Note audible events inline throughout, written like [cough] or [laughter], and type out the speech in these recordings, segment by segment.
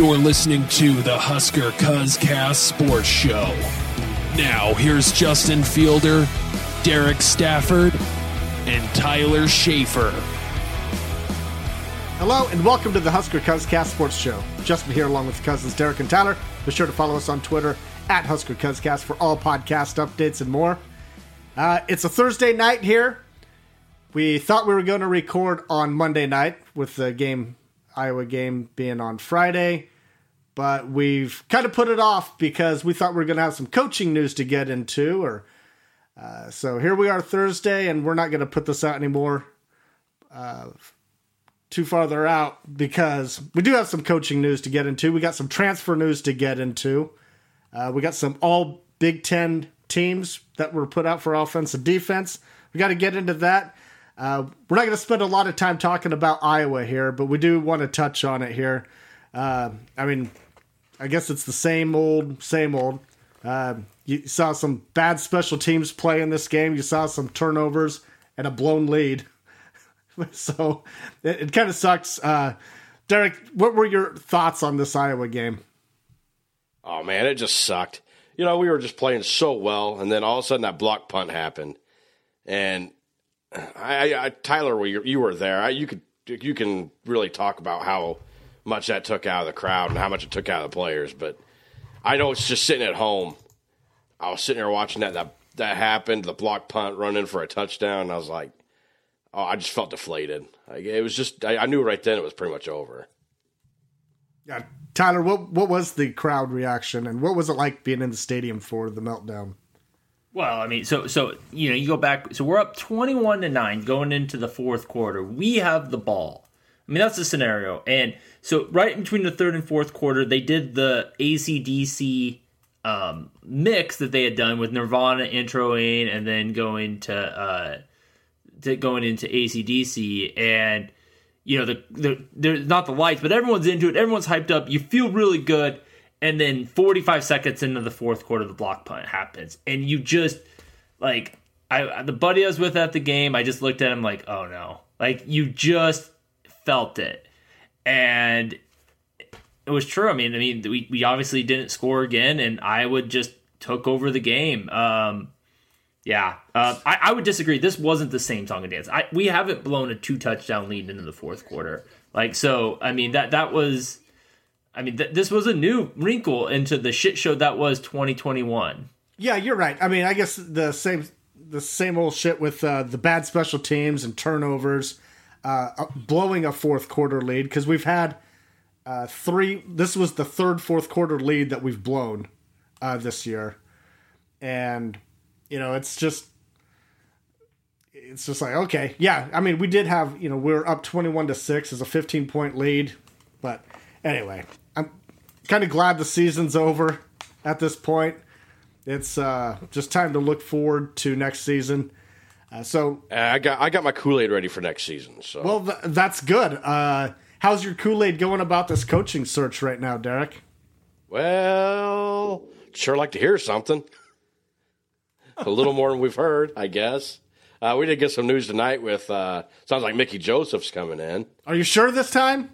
You're listening to the Husker Cuzcast Sports Show. Now, here's Justin Fielder, Derek Stafford, and Tyler Schaefer. Hello and welcome to the Husker Cuzcast Sports Show. Justin here along with cousins Derek and Tyler. Be sure to follow us on Twitter at Husker Cuzcast for all podcast updates and more. Uh, it's a Thursday night here. We thought we were going to record on Monday night with the game, Iowa game being on Friday, but we've kind of put it off because we thought we were going to have some coaching news to get into. Or uh, so here we are Thursday, and we're not going to put this out anymore. Uh, too farther out because we do have some coaching news to get into. We got some transfer news to get into. Uh, we got some all Big Ten teams that were put out for offense and defense. We got to get into that. Uh, we're not going to spend a lot of time talking about Iowa here, but we do want to touch on it here. Uh, I mean, I guess it's the same old, same old. Uh, you saw some bad special teams play in this game. You saw some turnovers and a blown lead. [laughs] so it, it kind of sucks. Uh, Derek, what were your thoughts on this Iowa game? Oh man, it just sucked. You know, we were just playing so well, and then all of a sudden that block punt happened, and I, I Tyler, you, were there. I, you could you can really talk about how much that took out of the crowd and how much it took out of the players. But I know it's just sitting at home. I was sitting there watching that that that happened, the block punt running for a touchdown. And I was like, oh, I just felt deflated. Like, it was just I, I knew right then it was pretty much over. Yeah, Tyler, what what was the crowd reaction and what was it like being in the stadium for the meltdown? Well, I mean, so so you know, you go back. So we're up twenty-one to nine going into the fourth quarter. We have the ball. I mean, that's the scenario. And so right between the third and fourth quarter, they did the ACDC um, mix that they had done with Nirvana introing and then going to uh, to going into ACDC and you know the the not the lights, but everyone's into it. Everyone's hyped up. You feel really good and then 45 seconds into the fourth quarter the block punt happens and you just like I the buddy I was with at the game I just looked at him like oh no like you just felt it. And it was true. I mean I mean we, we obviously didn't score again and Iowa just took over the game. Um yeah uh, I, I would disagree. This wasn't the same song and dance. I, we haven't blown a two touchdown lead into the fourth quarter. Like so I mean that that was I mean, th- this was a new wrinkle into the shit show that was 2021. Yeah, you're right. I mean, I guess the same the same old shit with uh, the bad special teams and turnovers, uh, blowing a fourth quarter lead because we've had uh, three. This was the third fourth quarter lead that we've blown uh, this year, and you know, it's just it's just like okay, yeah. I mean, we did have you know we we're up 21 to six as a 15 point lead, but anyway, I'm kind of glad the season's over at this point. It's uh, just time to look forward to next season. Uh, so I got I got my Kool Aid ready for next season. So well, th- that's good. Uh, how's your Kool Aid going about this coaching search right now, Derek? Well, sure like to hear something. [laughs] A little more than we've heard, I guess. Uh, we did get some news tonight with uh, sounds like Mickey Joseph's coming in. Are you sure this time?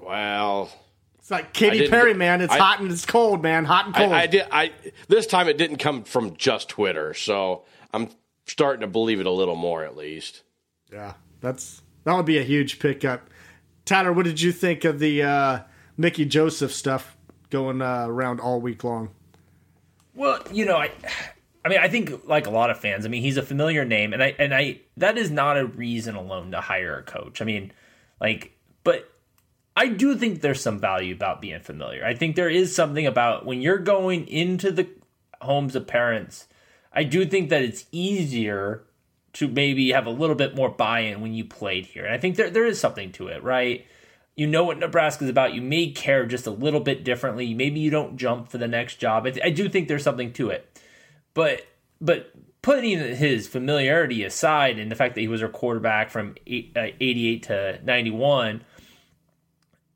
Well, it's like Katy Perry, man. It's I, hot and it's cold, man. Hot and cold. I, I, did. I this time it didn't come from just Twitter, so I'm starting to believe it a little more, at least. Yeah, that's that would be a huge pickup. Tyler, what did you think of the uh, Mickey Joseph stuff going uh, around all week long? Well, you know, I, I mean, I think like a lot of fans, I mean, he's a familiar name, and I and I that is not a reason alone to hire a coach. I mean, like, but I do think there's some value about being familiar. I think there is something about when you're going into the homes of parents. I do think that it's easier to maybe have a little bit more buy-in when you played here. And I think there there is something to it, right? You know what Nebraska's about. You may care just a little bit differently. Maybe you don't jump for the next job. I, th- I do think there's something to it. But but putting his familiarity aside and the fact that he was a quarterback from uh, 88 to 91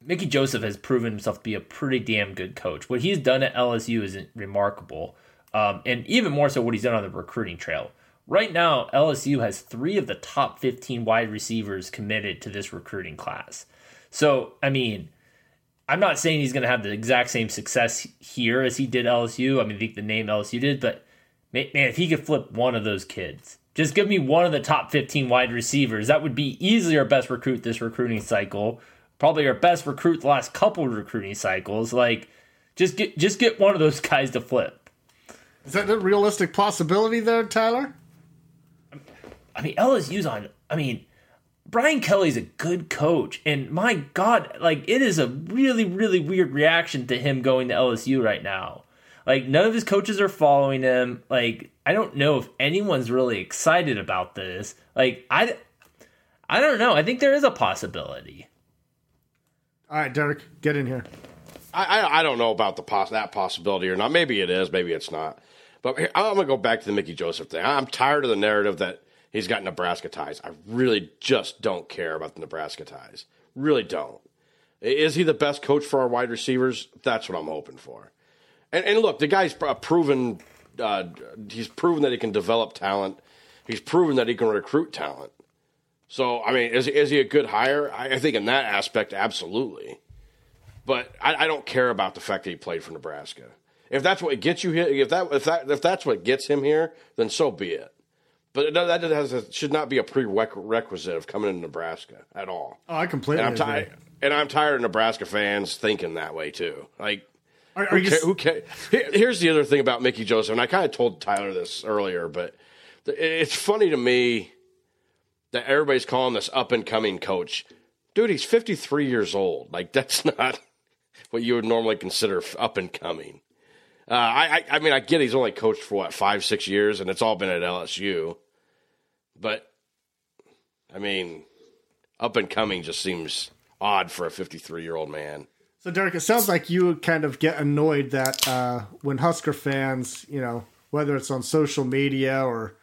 Mickey Joseph has proven himself to be a pretty damn good coach. What he's done at LSU is remarkable, um, and even more so what he's done on the recruiting trail. Right now, LSU has three of the top 15 wide receivers committed to this recruiting class. So, I mean, I'm not saying he's going to have the exact same success here as he did LSU. I mean, I think the name LSU did, but man, if he could flip one of those kids, just give me one of the top 15 wide receivers. That would be easily our best recruit this recruiting cycle. Probably our best recruit the last couple recruiting cycles. Like, just get just get one of those [laughs] guys to flip. Is that a realistic possibility there, Tyler? I mean, LSU's on. I mean, Brian Kelly's a good coach, and my God, like it is a really, really weird reaction to him going to LSU right now. Like none of his coaches are following him. Like I don't know if anyone's really excited about this. Like I, I don't know. I think there is a possibility. All right, Derek, get in here. I, I, I don't know about the poss- that possibility or not. Maybe it is. Maybe it's not. But here, I'm going to go back to the Mickey Joseph thing. I'm tired of the narrative that he's got Nebraska ties. I really just don't care about the Nebraska ties. Really don't. Is he the best coach for our wide receivers? That's what I'm hoping for. And, and look, the guy's proven. Uh, he's proven that he can develop talent. He's proven that he can recruit talent. So, I mean, is, is he a good hire? I, I think in that aspect, absolutely. But I, I, don't care about the fact that he played for Nebraska. If that's what gets you here, if that if that if that's what gets him here, then so be it. But that has a, should not be a prerequisite of coming to Nebraska at all. Oh, I completely. And I'm tired. And I'm tired of Nebraska fans thinking that way too. Like, are, are who, ca- who ca- Here's the other thing about Mickey Joseph, and I kind of told Tyler this earlier, but it's funny to me that everybody's calling this up and coming coach. Dude, he's 53 years old. Like that's [laughs] not what you would normally consider up and coming. Uh, I, I, mean, I get he's only coached for what five, six years, and it's all been at LSU. But I mean, up and coming just seems odd for a 53 year old man. So, Derek, it sounds like you kind of get annoyed that uh, when Husker fans, you know, whether it's on social media or,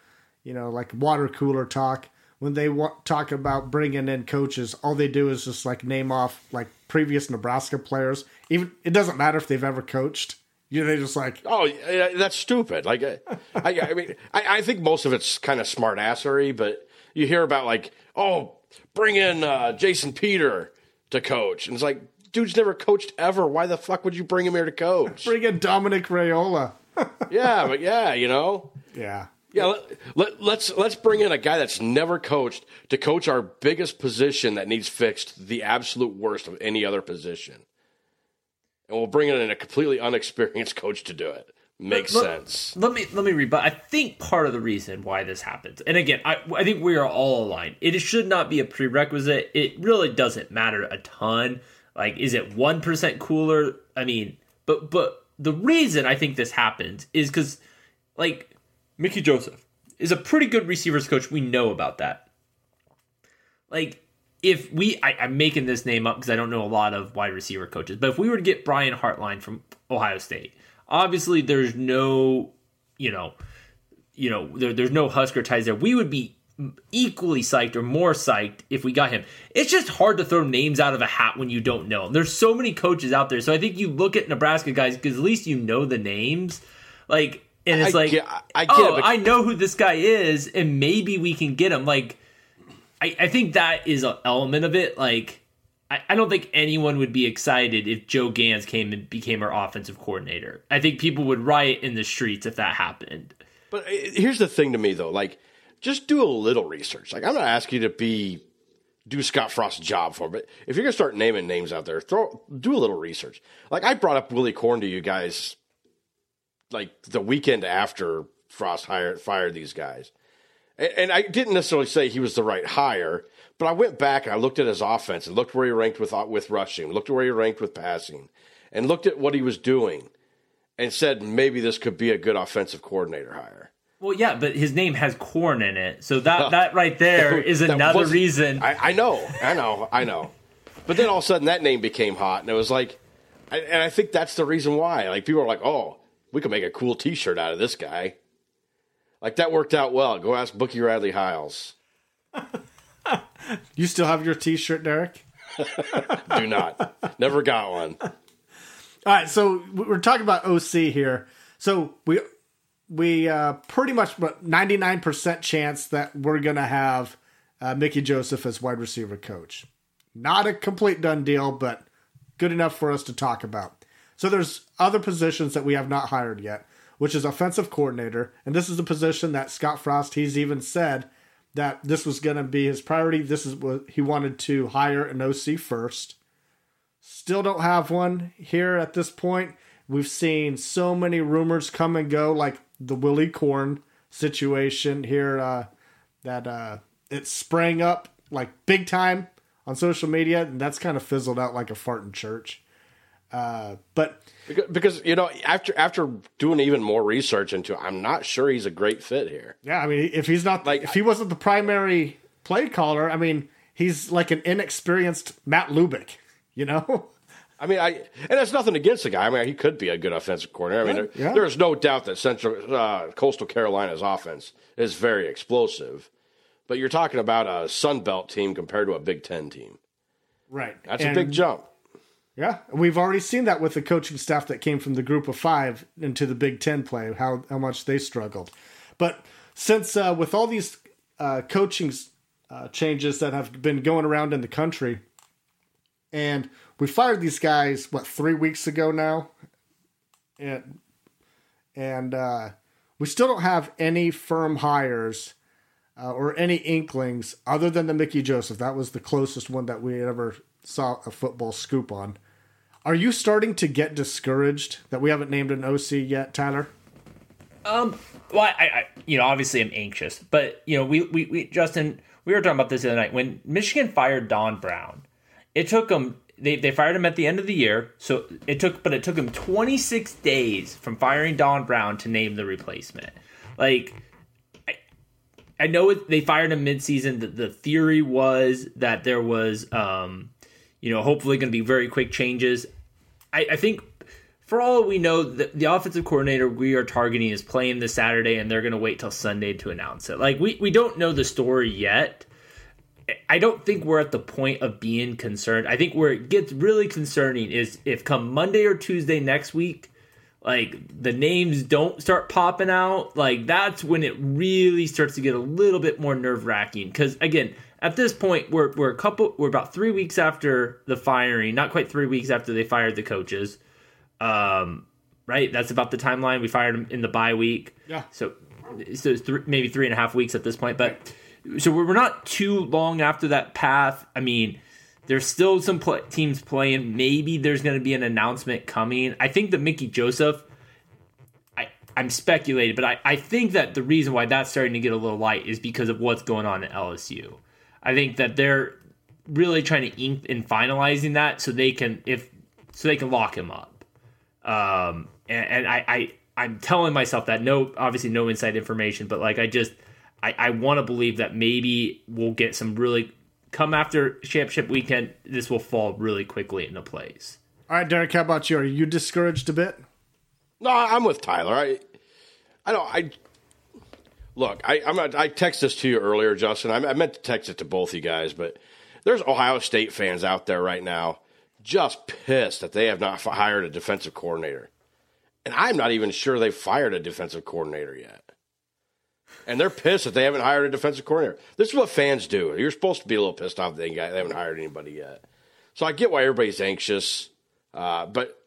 you know, like water cooler talk, when they talk about bringing in coaches, all they do is just like name off like previous Nebraska players. Even it doesn't matter if they've ever coached. You know, they just like oh, yeah, that's stupid. Like, [laughs] I, I mean, I, I, think most of it's kind of smartassery, but you hear about like, oh, bring in uh, Jason Peter to coach, and it's like, dude's never coached ever. Why the fuck would you bring him here to coach? bring in Dominic Raiola. [laughs] yeah, but yeah, you know, yeah. Yeah, let, let, let's let's bring in a guy that's never coached to coach our biggest position that needs fixed, the absolute worst of any other position, and we'll bring in a completely unexperienced coach to do it. Makes let, sense. Let me let me read. But I think part of the reason why this happens, and again, I I think we are all aligned. It should not be a prerequisite. It really doesn't matter a ton. Like, is it one percent cooler? I mean, but but the reason I think this happens is because, like Mickey Joseph is a pretty good receivers coach. We know about that. Like, if we, I, am making this name up because I don't know a lot of wide receiver coaches, but if we were to get Brian Hartline from Ohio State, obviously there's no, you know, you know, there, there's no Husker ties there. We would be equally psyched or more psyched if we got him. It's just hard to throw names out of a hat when you don't know them. There's so many coaches out there. So I think you look at Nebraska guys because at least you know the names. Like and it's I like, get, I get oh, it, I know who this guy is, and maybe we can get him. Like, I, I think that is an element of it. Like, I, I don't think anyone would be excited if Joe Ganz came and became our offensive coordinator. I think people would riot in the streets if that happened. But uh, here's the thing to me, though. Like, just do a little research. Like, I'm not asking you to be do Scott Frost's job for, but if you're gonna start naming names out there, throw do a little research. Like I brought up Willy Korn to you guys like the weekend after Frost hired fired these guys. And, I didn't necessarily say he was the right hire, but I went back and I looked at his offense and looked where he ranked with uh, with rushing, looked where he ranked with passing, and looked at what he was doing, and said maybe this could be a good offensive coordinator hire. Well, yeah, but his name has corn in it, so that that right there [laughs] is another reason. I, I, know, I know, I know. But then all of a sudden, that name became hot, and it was like, and I think that's the reason why. Like people are like, "Oh, we could make a cool T-shirt out of this guy. Like that worked out well. Go ask Bookie Radley Hiles. [laughs] you still have your T-shirt, Derek? [laughs] Do not. Never got one. All right, so we're talking about OC here. So we we uh, pretty much ninety nine percent chance that we're gonna have uh, Mickey Joseph as wide receiver coach. Not a complete done deal, but good enough for us to talk about. So there's other positions that we have not hired yet, which is offensive coordinator, and this is a position that Scott Frost he's even said that this was going to be his priority. This is what he wanted to hire an OC first. Still don't have one here at this point. We've seen so many rumors come and go, like the Willy Korn situation here uh, that uh, it sprang up like big time on social media, and that's kind of fizzled out like a fart in church. Uh, but because, you know after after doing even more research into it, I'm not sure he's a great fit here. Yeah, I mean if he's not like if he wasn't the primary play caller, I mean he's like an inexperienced Matt Lubick, you know. [laughs] I mean, I and that's nothing against the guy. I mean, he could be a good offensive coordinator. I mean, yeah. there is no doubt that Central uh, Coastal Carolina's offense is very explosive, but you're talking about a Sun Belt team compared to a Big Ten team. Right, that's and, a big jump. Yeah, we've already seen that with the coaching staff that came from the Group of Five into the Big Ten play, how how much they struggled. But since uh, with all these uh, coaching uh, changes that have been going around in the country, and we fired these guys what three weeks ago now, and and uh, we still don't have any firm hires uh, or any inklings other than the Mickey Joseph. That was the closest one that we ever saw a football scoop on. Are you starting to get discouraged that we haven't named an OC yet, Tyler? Um, well, I, I you know, obviously I'm anxious, but you know, we, we, we, Justin, we were talking about this the other night when Michigan fired Don Brown. It took them they, they fired him at the end of the year. So it took, but it took him 26 days from firing Don Brown to name the replacement. Like, I, I know it, they fired him midseason. The, the theory was that there was, um, you know, hopefully going to be very quick changes. I, I think for all we know, the, the, offensive coordinator we are targeting is playing this Saturday, and they're going to wait till Sunday to announce it. Like we we don't know the story yet, I don't think we're at the point of being concerned. I think where it gets really concerning is if come Monday or Tuesday next week, like the names don't start popping out, like that's when it really starts to get a little bit more nerve wracking. Because again, at this point, we're we're a couple, we're about three weeks after the firing, not quite three weeks after they fired the coaches. Um, right, that's about the timeline. We fired them in the bye week. Yeah. So, so th- maybe three and a half weeks at this point, but so we're not too long after that path. I mean, there's still some pl- teams playing. Maybe there's going to be an announcement coming. I think that Mickey Joseph. I, I'm speculating, but I, I think that the reason why that's starting to get a little light is because of what's going on at LSU. I think that they're really trying to ink and finalizing that so they can if so they can lock him up. Um, and, and I, I I'm telling myself that no, obviously no inside information, but like I just I, I want to believe that maybe we'll get some really come after championship weekend. This will fall really quickly into place. All right, Derek, how about you? Are you discouraged a bit? No, I'm with Tyler. I, I don't. I look. I I'm not, I texted this to you earlier, Justin. I, I meant to text it to both you guys, but there's Ohio State fans out there right now just pissed that they have not hired a defensive coordinator, and I'm not even sure they've fired a defensive coordinator yet and they're pissed that they haven't hired a defensive coordinator. This is what fans do. You're supposed to be a little pissed off that they haven't hired anybody yet. So I get why everybody's anxious, uh, but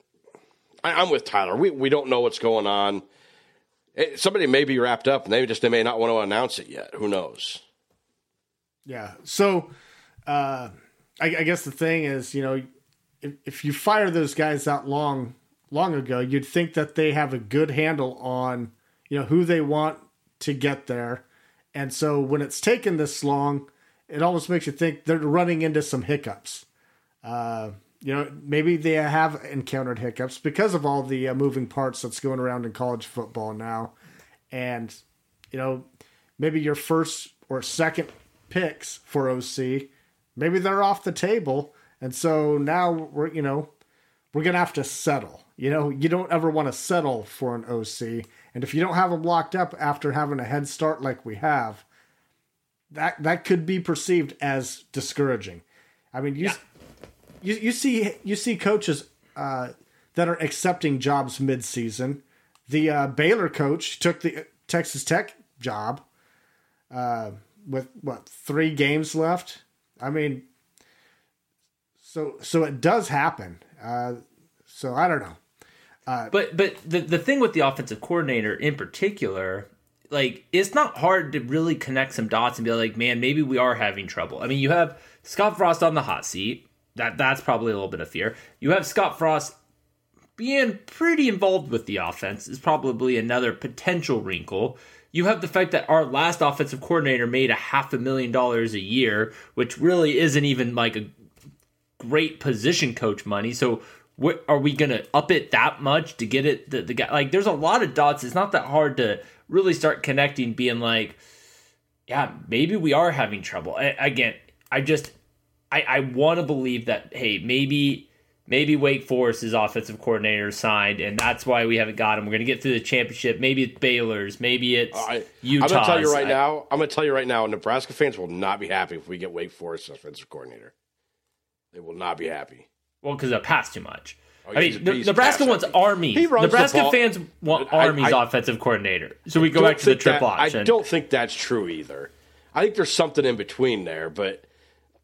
I, am with Tyler. We we don't know what's going on. It, somebody may be wrapped up, and they just they may not want to announce it yet. Who knows? Yeah. So, uh, I, I guess the thing is, you know, if, if you fire those guys out long long ago, you'd think that they have a good handle on you know who they want to get there. And so when it's taken this long, it almost makes you think they're running into some hiccups. Uh, you know, maybe they have encountered hiccups because of all the uh, moving parts that's going around in college football now. And, you know, maybe your first or second picks for OC, maybe they're off the table. And so now we're, you know, we're going to have to settle. You know, you don't ever want to settle for an OC. And if you don't have them locked up after having a head start like we have, that that could be perceived as discouraging. I mean, you yeah. You, you see you see coaches uh, that are accepting jobs mid-season. The uh, Baylor coach took the Texas Tech job uh, with what three games left. I mean, so so it does happen. Uh, so I don't know. But but the the thing with the offensive coordinator in particular, like it's not hard to really connect some dots and be like, man, maybe we are having trouble. I mean, you have Scott Frost on the hot seat. That that's probably a little bit of fear. You have Scott Frost being pretty involved with the offense is probably another potential wrinkle. You have the fact that our last offensive coordinator made a half a million dollars a year, which really isn't even like a great position coach money. So what are we gonna up it that much to get it the, the guy like there's a lot of dots. It's not that hard to really start connecting, being like, yeah, maybe we are having trouble. I, again, I just I, I want to believe that hey, maybe maybe Wake Forest's offensive coordinator signed, and that's why we haven't got him. We're gonna get through the championship. Maybe it's Baylor's. Maybe it's I, Utah. I'm gonna tell you right now. I'm gonna tell you right now. Nebraska fans will not be happy if we get Wake Forest offensive coordinator. They will not be happy. Well, because I passed too much. Oh, I mean, Ne- Nebraska wants. Army. He runs the Nebraska fans want Army's I- offensive coordinator. So we go back to the triple that- option. I don't think that's true either. I think there's something in between there, but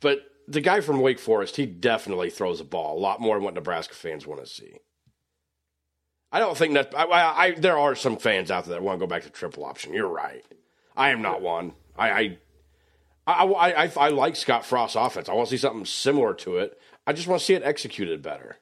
but the guy from Wake Forest, he definitely throws a ball a lot more than what Nebraska fans want to see. I don't think that I, I, I there are some fans out there that want to go back to triple option. You're right. I am not one. I I I, I, I, I like Scott Frost's offense. I want to see something similar to it. I just want to see it executed better.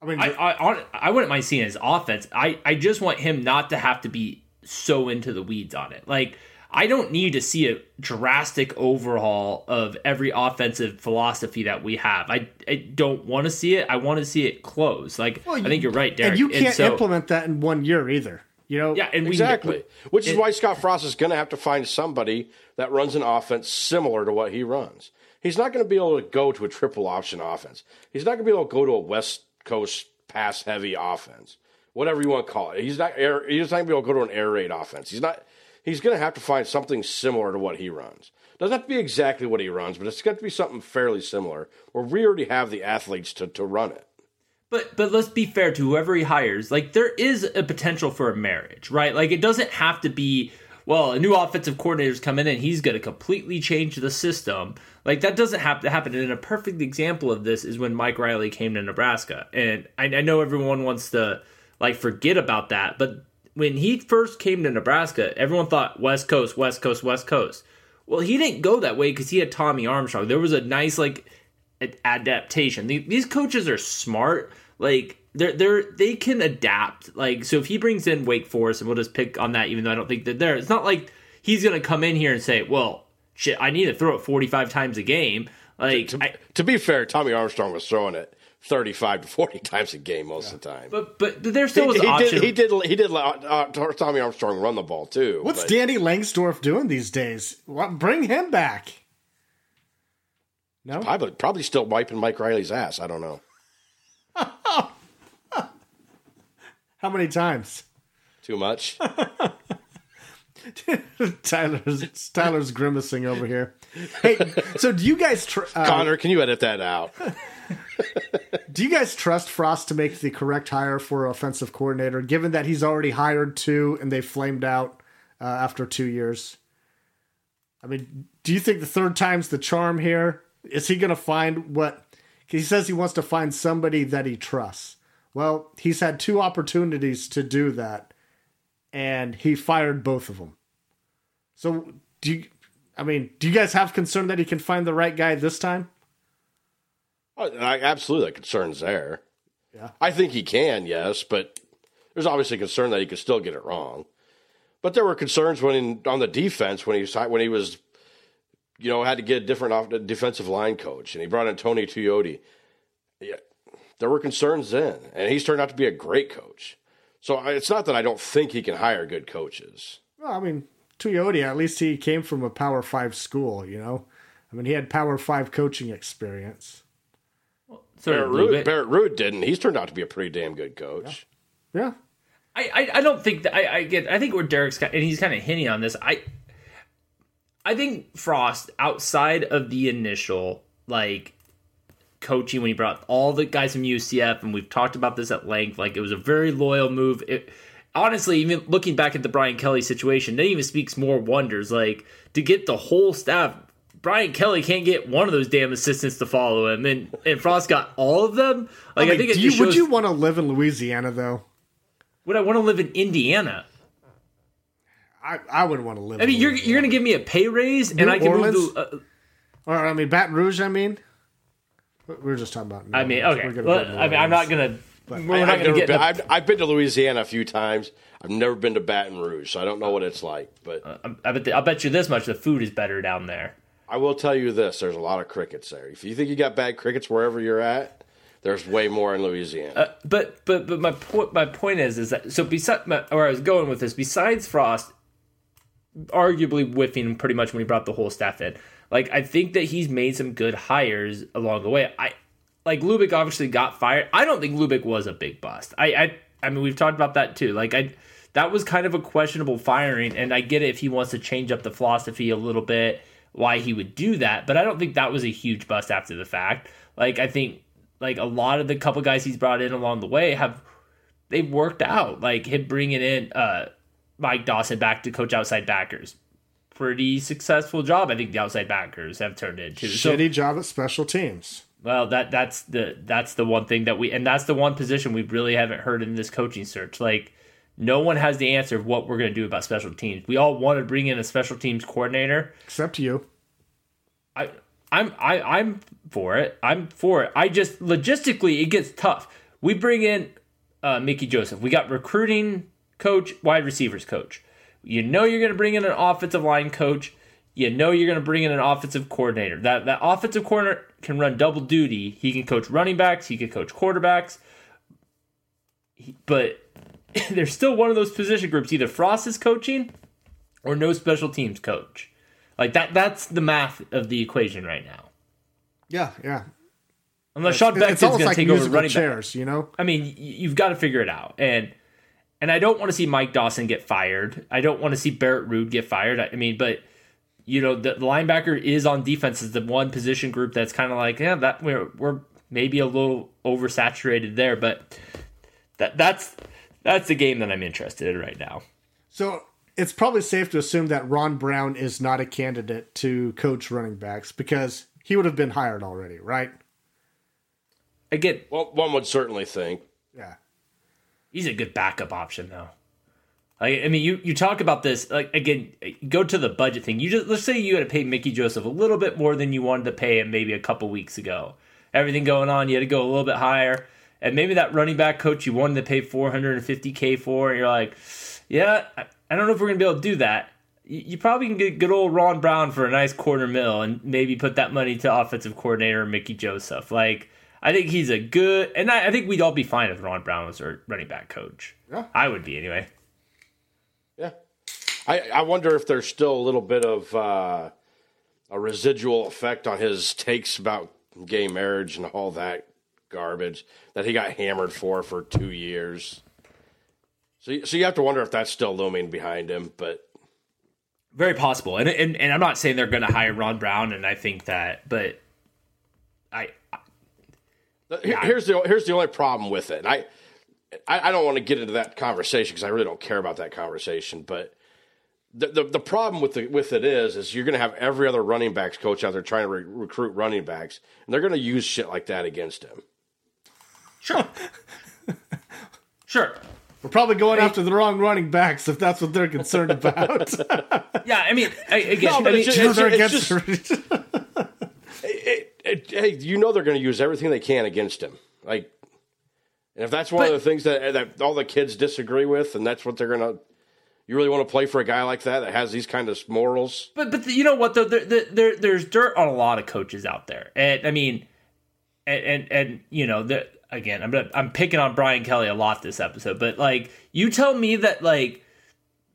I mean, I, I, I, I wouldn't mind seeing his offense. I, I just want him not to have to be so into the weeds on it. Like, I don't need to see a drastic overhaul of every offensive philosophy that we have. I, I don't want to see it. I want to see it close. Like, well, I think you're right, Derek. And you can't so- implement that in one year either. You know, Yeah, and we Exactly. Which is it- why Scott Frost is going to have to find somebody that runs an offense similar to what he runs. He's not going to be able to go to a triple option offense. He's not going to be able to go to a West Coast pass heavy offense, whatever you want to call it. He's not air, he's not going to be able to go to an air raid offense. He's not. He's going to have to find something similar to what he runs. Doesn't have to be exactly what he runs, but it's got to be something fairly similar where we already have the athletes to, to run it. But but let's be fair to whoever he hires. Like there is a potential for a marriage, right? Like it doesn't have to be well, a new offensive coordinator's coming in, he's going to completely change the system. Like that doesn't have to happen. And a perfect example of this is when Mike Riley came to Nebraska. And I, I know everyone wants to like forget about that, but when he first came to Nebraska, everyone thought West Coast, West Coast, West Coast. Well, he didn't go that way because he had Tommy Armstrong. There was a nice like adaptation. These coaches are smart. Like they're they're they can adapt. Like so, if he brings in Wake Forest, and we'll just pick on that, even though I don't think they're there. It's not like he's gonna come in here and say, "Well, shit, I need to throw it forty five times a game." Like, To, I, to be fair, Tommy Armstrong was throwing it 35 to 40 [laughs] times a game most of the time. but but but there still he, was he an option. did. He did. He did. let, Uh, Tommy Armstrong run the ball too. What's but- Danny Langsdorf doing these days? What, bring him back. No, Probably, probably still wiping Mike Riley's ass. I don't know. [laughs] how many times? Too much. [laughs] Tyler's Tyler's grimacing over here. Hey, so do you guys tr- uh, Connor, can you edit that out? [laughs] do you guys trust Frost to make the correct hire for offensive coordinator, given that he's already hired two and they flamed out uh, after two years? I mean, do you think the third time's the charm here? Is he going to find what he says he wants to find somebody that he trusts? Well, he's had two opportunities to do that, and he fired both of them. So, do you? I mean, do you guys have concern that he can find the right guy this time? Oh, I, absolutely, that concern's there. Yeah. I think he can, yes, but there's obviously concern that he could still get it wrong. But there were concerns when in, on the defense when he was when he was, you know, had to get a different off, defensive line coach, and he brought in Tony Tuioti. Yeah, there were concerns then, and he's turned out to be a great coach. So it's not that I don't think he can hire good coaches. Well, I mean, Tuioti, at least he came from a Power Five school, you know? I mean, he had Power Five coaching experience. So Barrett a Ruud. Barrett Ruud didn't. He's turned out to be a pretty damn good coach. Yeah. I, I, I don't think that I, I get I think where Derek's got, and he's kind of hinting on this. I I think Frost outside of the initial like coaching when he brought all the guys from UCF and we've talked about this at length. Like it was a very loyal move. It, honestly, even looking back at the Brian Kelly situation, that even speaks more wonders. Like to get the whole staff Brian Kelly can't get one of those damn assistants to follow him, and and Frost got all of them. Like I, I mean, think it do you, just would you want to live in Louisiana though? would I want to live in Indiana? I, I wouldn't want to live. I mean, in you're Louisiana. you're gonna give me a pay raise, and I can Orleans? move to. Uh, or I mean Baton Rouge. I mean, we were just talking about. New I mean, Orleans. okay. Well, go I mean, I'm not gonna. We're I, not have gonna get. been, in a- I've, I've been to Louisiana a few times. I've never been to Baton Rouge, so I don't know what it's like. But I'm- I bet, I'll bet you this much: the food is better down there. I will tell you this: there's a lot of crickets there. If you think you got bad crickets wherever you're at, there's way more in Louisiana. Uh, but but but my point my point is is that so beside where I was going with this, besides Frost, arguably whiffing pretty much when he brought the whole staff in. Like I think that he's made some good hires along the way. I like Lubick obviously got fired. I don't think Lubick was a big bust. I I I mean we've talked about that too. Like I that was kind of a questionable firing, and I get it if he wants to change up the philosophy a little bit, why he would do that. But I don't think that was a huge bust after the fact. Like I think like a lot of the couple guys he's brought in along the way have they've worked out. Like him bringing in uh, Mike Dawson back to coach outside backers, pretty successful job. I think the outside backers have turned into. So, shitty job at special teams. well, that that's the that's the one thing that we and that's the one position we really haven't heard in this coaching search. Like no one has the answer of what we're going to do about special teams. We all want to bring in a special teams coordinator. Except you. I I'm I, I'm for it. I'm for it. I just logistically it gets tough. We bring in uh, Mickey Joseph. We got recruiting coach, wide receivers coach. You know you're going to bring in an offensive line coach. You know you're going to bring in an offensive coordinator. That that offensive coordinator can run double duty. He can coach running backs. He can coach quarterbacks. He- but [laughs] there's still one of those position groups. Either Frost is coaching, or no special teams coach. Like that. That's the math of the equation right now. Yeah, yeah. Unless Sean Beckton's it's going to take over running back. chairs, you know. I mean, you've got to figure it out. And and I don't want to see Mike Dawson get fired. I don't want to see Barrett Ruud get fired. I I mean, but you know, the, the linebacker is on defense is the one position group that's kind of like, yeah, that we're we're maybe a little oversaturated there, but that that's that's the game that I'm interested in right now. So it's probably safe to assume that Ron Brown is not a candidate to coach running backs because he would have been hired already, right? Again, well, one would certainly think. Yeah. he's a good backup option though. Like, I mean, you, you talk about this like again. Go to the budget thing. You just let's say you had to pay Mickey Joseph a little bit more than you wanted to pay him maybe a couple weeks ago. Everything going on, you had to go a little bit higher, and maybe that running back coach you wanted to pay 450k for, and you're like, yeah, I, don't know if we're gonna be able to do that. You, you probably can get good old Ron Brown for a nice quarter mil, and maybe put that money to offensive coordinator Mickey Joseph. Like, I think he's a good, and I, I think we'd all be fine if Ron Brown was our running back coach. Yeah. I would be anyway. Yeah. I, I wonder if there's still a little bit of uh, a residual effect on his takes about gay marriage and all that garbage that he got hammered for for two years. So, you- so you have to wonder if that's still looming behind him. But Very possible, and and, and I'm not saying they're going to hire Ron Brown, and I think that, but I Here- Here's the here's the only problem with it. I I, I don't want to get into that conversation because I really don't care about that conversation. But the, the the problem with the with it is is you're going to have every other running backs coach out there trying to re- recruit running backs, and they're going to use shit like that against him. Sure, [laughs] sure, We're probably going after the wrong running backs if that's what they're concerned [laughs] about. [laughs] yeah. I mean, I, again, No, I mean, it's just- they're it's against just- It, it, hey, you know they're going to use everything they can against him. Like, and if that's one But- of the things that that all the kids disagree with, and that's what they're going to. You really want to play for a guy like that that has these kind of morals? But but you know what though there, there, there there's dirt on a lot of coaches out there, and I mean, and and, and you know the again I'm gonna, I'm picking on Brian Kelly a lot this episode, but like you tell me that like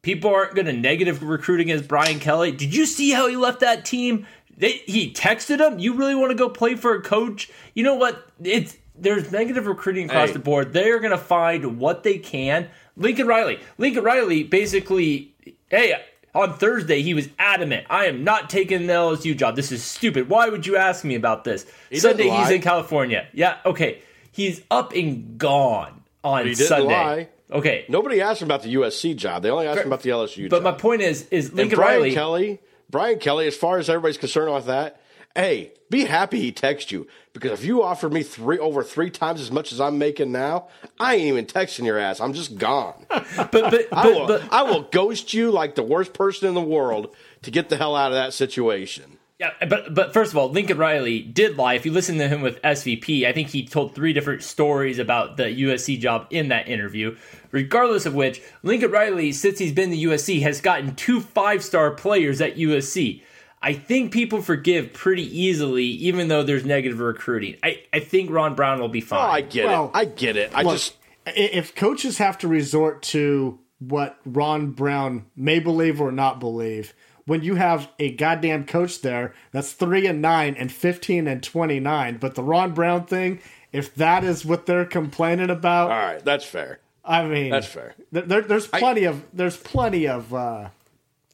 people aren't going to negative recruit against Brian Kelly. Did you see how he left that team? They, he texted him, "You really want to go play for a coach?" You know what? It's there's negative recruiting across Hey. the board. They are going to find what they can. Lincoln Riley. Lincoln Riley basically, hey, on Thursday he was adamant. I am not taking the LSU job. This is stupid. Why would you ask me about this? Sunday didn't he's in California. Yeah, okay. He's up and gone on he didn't Sunday. lie. Okay, Nobody asked him about the USC job. They only asked him about the LSU job. but job. my point is, is and Brian Riley. Kelly, Brian Kelly, as far as everybody's concerned with that, hey, be happy he texted you because if you offered me three over three times as much as I'm making now, I ain't even texting your ass. I'm just gone. [laughs] But but I will, but I will ghost you like the worst person in the world to get the hell out of that situation. Yeah, but but first of all, Lincoln Riley did lie. If you listen to him with SVP, I think he told three different stories about the USC job in that interview. Regardless of which, Lincoln Riley, since he's been to USC, has gotten two five star players at USC. I think people forgive pretty easily, even though there's negative recruiting. I, I think Ron Brown will be fine. Oh, fine. I get Well, it. I get it. I Look, just if coaches have to resort to what Ron Brown may believe or not believe, when you have a goddamn coach there that's three and nine and fifteen and twenty nine, but the Ron Brown thing, if that is what they're complaining about, all right. That's fair. I mean, That's fair. There, there- there's plenty of there's plenty of uh,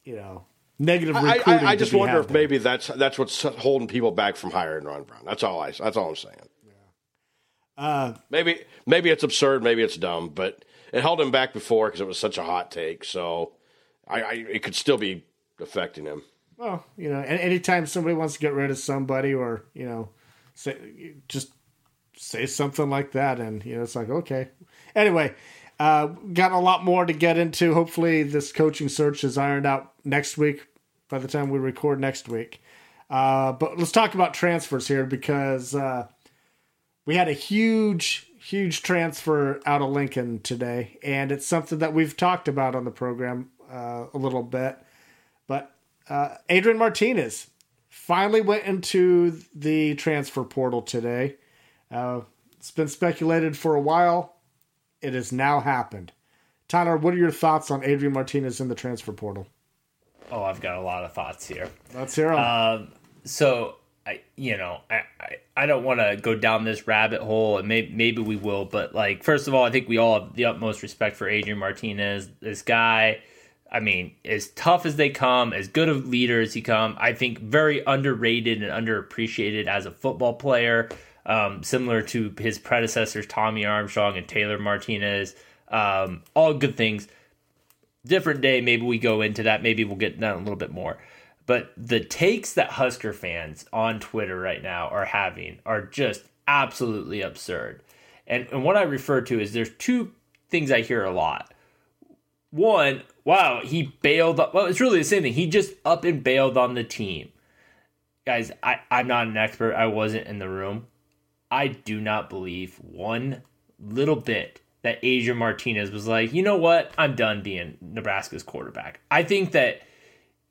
you know negative I, recruiting. I, I just wonder if there. maybe that's that's what's holding people back from hiring Ron Brown. That's all I. That's all I'm saying. Uh, Maybe maybe it's absurd. Maybe it's dumb, but it held him back before because it was such a hot take. So I, I it could still be affecting him. Well, you know, anytime somebody wants to get rid of somebody, or you know, say just say something like that, and you know, it's like okay. Anyway, uh, got a lot more to get into. Hopefully, this coaching search is ironed out next week. By the time we record next week, uh, but let's talk about transfers here because uh, we had a huge, huge transfer out of Lincoln today, and it's something that we've talked about on the program uh, a little bit. Uh, Adrian Martinez finally went into the transfer portal today. Uh, it's been speculated for a while. It has now happened. Tyler, what are your thoughts on Adrian Martinez in the transfer portal? oh, I've got a lot of thoughts here. Let's hear 'em. Um, so I, you know, I, I, I don't want to go down this rabbit hole, and maybe maybe we will. But like, first of all, I think we all have the utmost respect for Adrian Martinez. This guy, I mean, as tough as they come, as good a leader as he come, I think very underrated and underappreciated as a football player. Um, similar to his predecessors, Tommy Armstrong and Taylor Martinez. Um, all good things different day maybe we go into that maybe we'll get down a little bit more but the takes that husker fans on twitter right now are having are just absolutely absurd and, and what i refer to is there's two things i hear a lot one wow he bailed well it's really the same thing he just up and bailed on the team guys I, i'm not an expert i wasn't in the room i do not believe one little bit that Adrian Martinez was like, you know what, I'm done being Nebraska's quarterback. I think that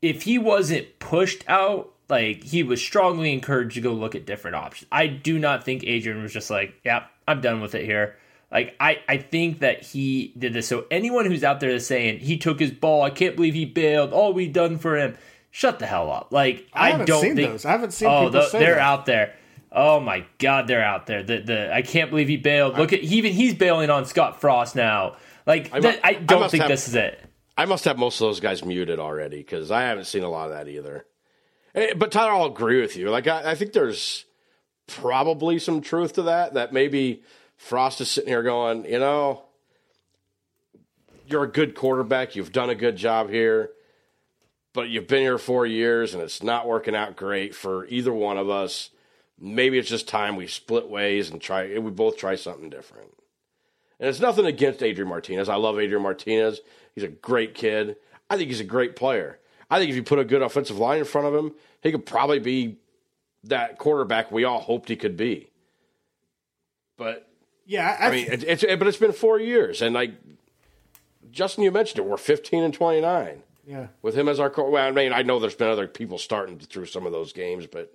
if he wasn't pushed out, like he was strongly encouraged to go look at different options. I do not think Adrian was just like, yep, I'm done with it here. Like I, I think that he did this. So anyone who's out there that's saying he took his ball, I can't believe he bailed, all we done for him, shut the hell up. Like I I, don't seen think those. I haven't seen oh, people the- say they're that. out there. Oh my God, they're out there. The the I can't believe he bailed. Look at even he's bailing on Scott Frost now. Like I mu- that- I, I don't must think have- this is it. I must have most of those guys muted already because I haven't seen a lot of that either. Eh, But Tyler, I'll agree with you. Like I, I think there's probably some truth to that. That maybe Frost is sitting here going, you know, you're a good quarterback. You've done a good job here, but you've been here four years and it's not working out great for either one of us. Maybe it's just time we split ways and try. We both try something different. And it's nothing against Adrian Martinez. I love Adrian Martinez. He's a great kid. I think he's a great player. I think if you put a good offensive line in front of him, he could probably be that quarterback we all hoped he could be. But yeah, I, I mean, it, it's but it's been four years, and like Justin, you mentioned it, we're fifteen and twenty nine yeah. with him as our. co- Well, I mean, I know there's been other people starting through some of those games, but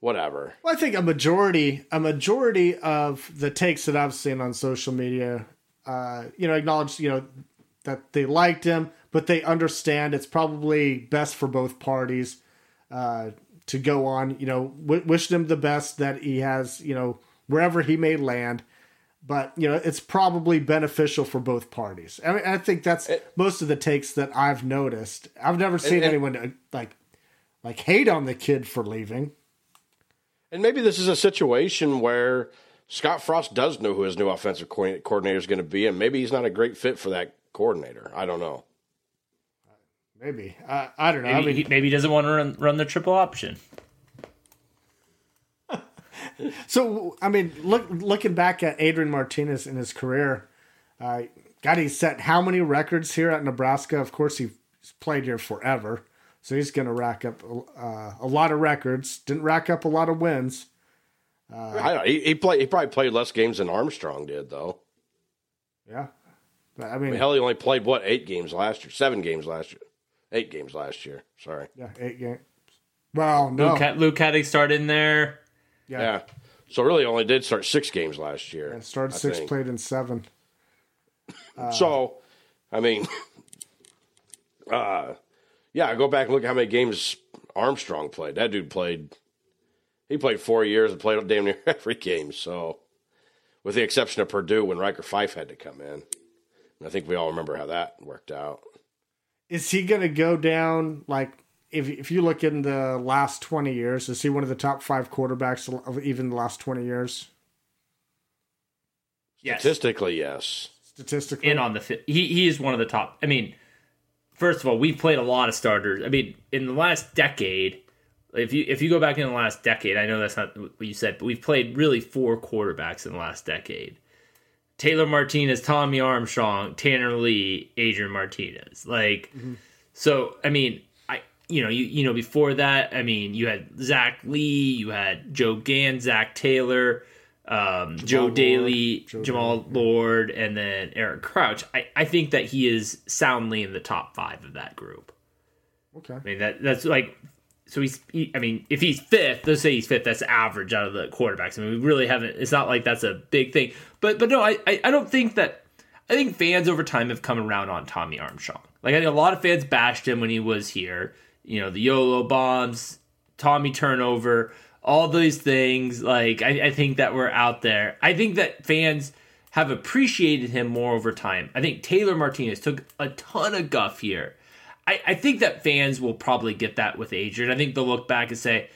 whatever. Well, I think a majority, a majority of the takes that I've seen on social media, uh, you know, acknowledge, you know, that they liked him, but they understand it's probably best for both parties uh, to go on. You know, w- wish him the best that he has, you know, wherever he may land. But you know, it's probably beneficial for both parties. I mean, I think that's most of the takes that I've noticed. I've never seen and- anyone uh, like like hate on the kid for leaving. And maybe this is a situation where Scott Frost does know who his new offensive coordinator is going to be, and maybe he's not a great fit for that coordinator. I don't know. Maybe. Uh, I don't know. Maybe, I mean, he, maybe he doesn't want to run, run the triple option. So I mean, look looking back at Adrian Martinez in his career, uh, God, he set how many records here at Nebraska? Of course, he's played here forever, so he's going to rack up uh, a lot of records. Didn't rack up a lot of wins. I don't. He, he played. He probably played less games than Armstrong did, though. Yeah, But, I I mean, mean, hell, he only played what eight games last year, seven games last year, eight games last year. Sorry. yeah, eight games. Well, no, Luke, Had- Luke Haddock started in there. Yeah, Yeah. So really, only did start six games last year. and started I six, think. played in seven. [coughs] So, I mean, [coughs] uh, yeah, I go back and look at how many games Armstrong played. That dude played. He played four years and played damn near [laughs] every game. So, with the exception of Purdue when Ryker Fyfe had to come in, and I think we all remember how that worked out. Is he going to go down like? If, if you look in the last 20 years, is he one of the top five quarterbacks of even the last 20 years? Yes. Statistically, yes. Statistically, in on the fi- he he is one of the top. I mean, first of all, we've played a lot of starters. I mean, in the last decade, if you if you go back in the last decade, I know that's not what you said, but we've played really four quarterbacks in the last decade. Taylor Martinez, Tommy Armstrong, Tanner Lee, Adrian Martinez. Like, mm-hmm. so I mean, I you know you you know before that, I mean, you had Zac Lee, you had Joe Ganz, Zac Taylor, um, Joe Lord, Dailey, Joe Jammal Lord, and then Eric Crouch. I, I think that he is soundly in the top five of that group. okay. I mean that that's like so he's he, I mean if he's fifth, let's say he's fifth, that's average out of the quarterbacks. I mean we really haven't. It's not like that's a big thing. But but no, I I, I don't think that. I think fans over time have come around on Tommy Armstrong. Like I think a lot of fans bashed him when he was here. You know the YOLO bombs, Tommy turnover, all these things. Like I, I think that were out there. I think that fans have appreciated him more over time. I think Taylor Martinez took a ton of guff here. I, I think that fans will probably get that with Adrian. I think they'll look back and say,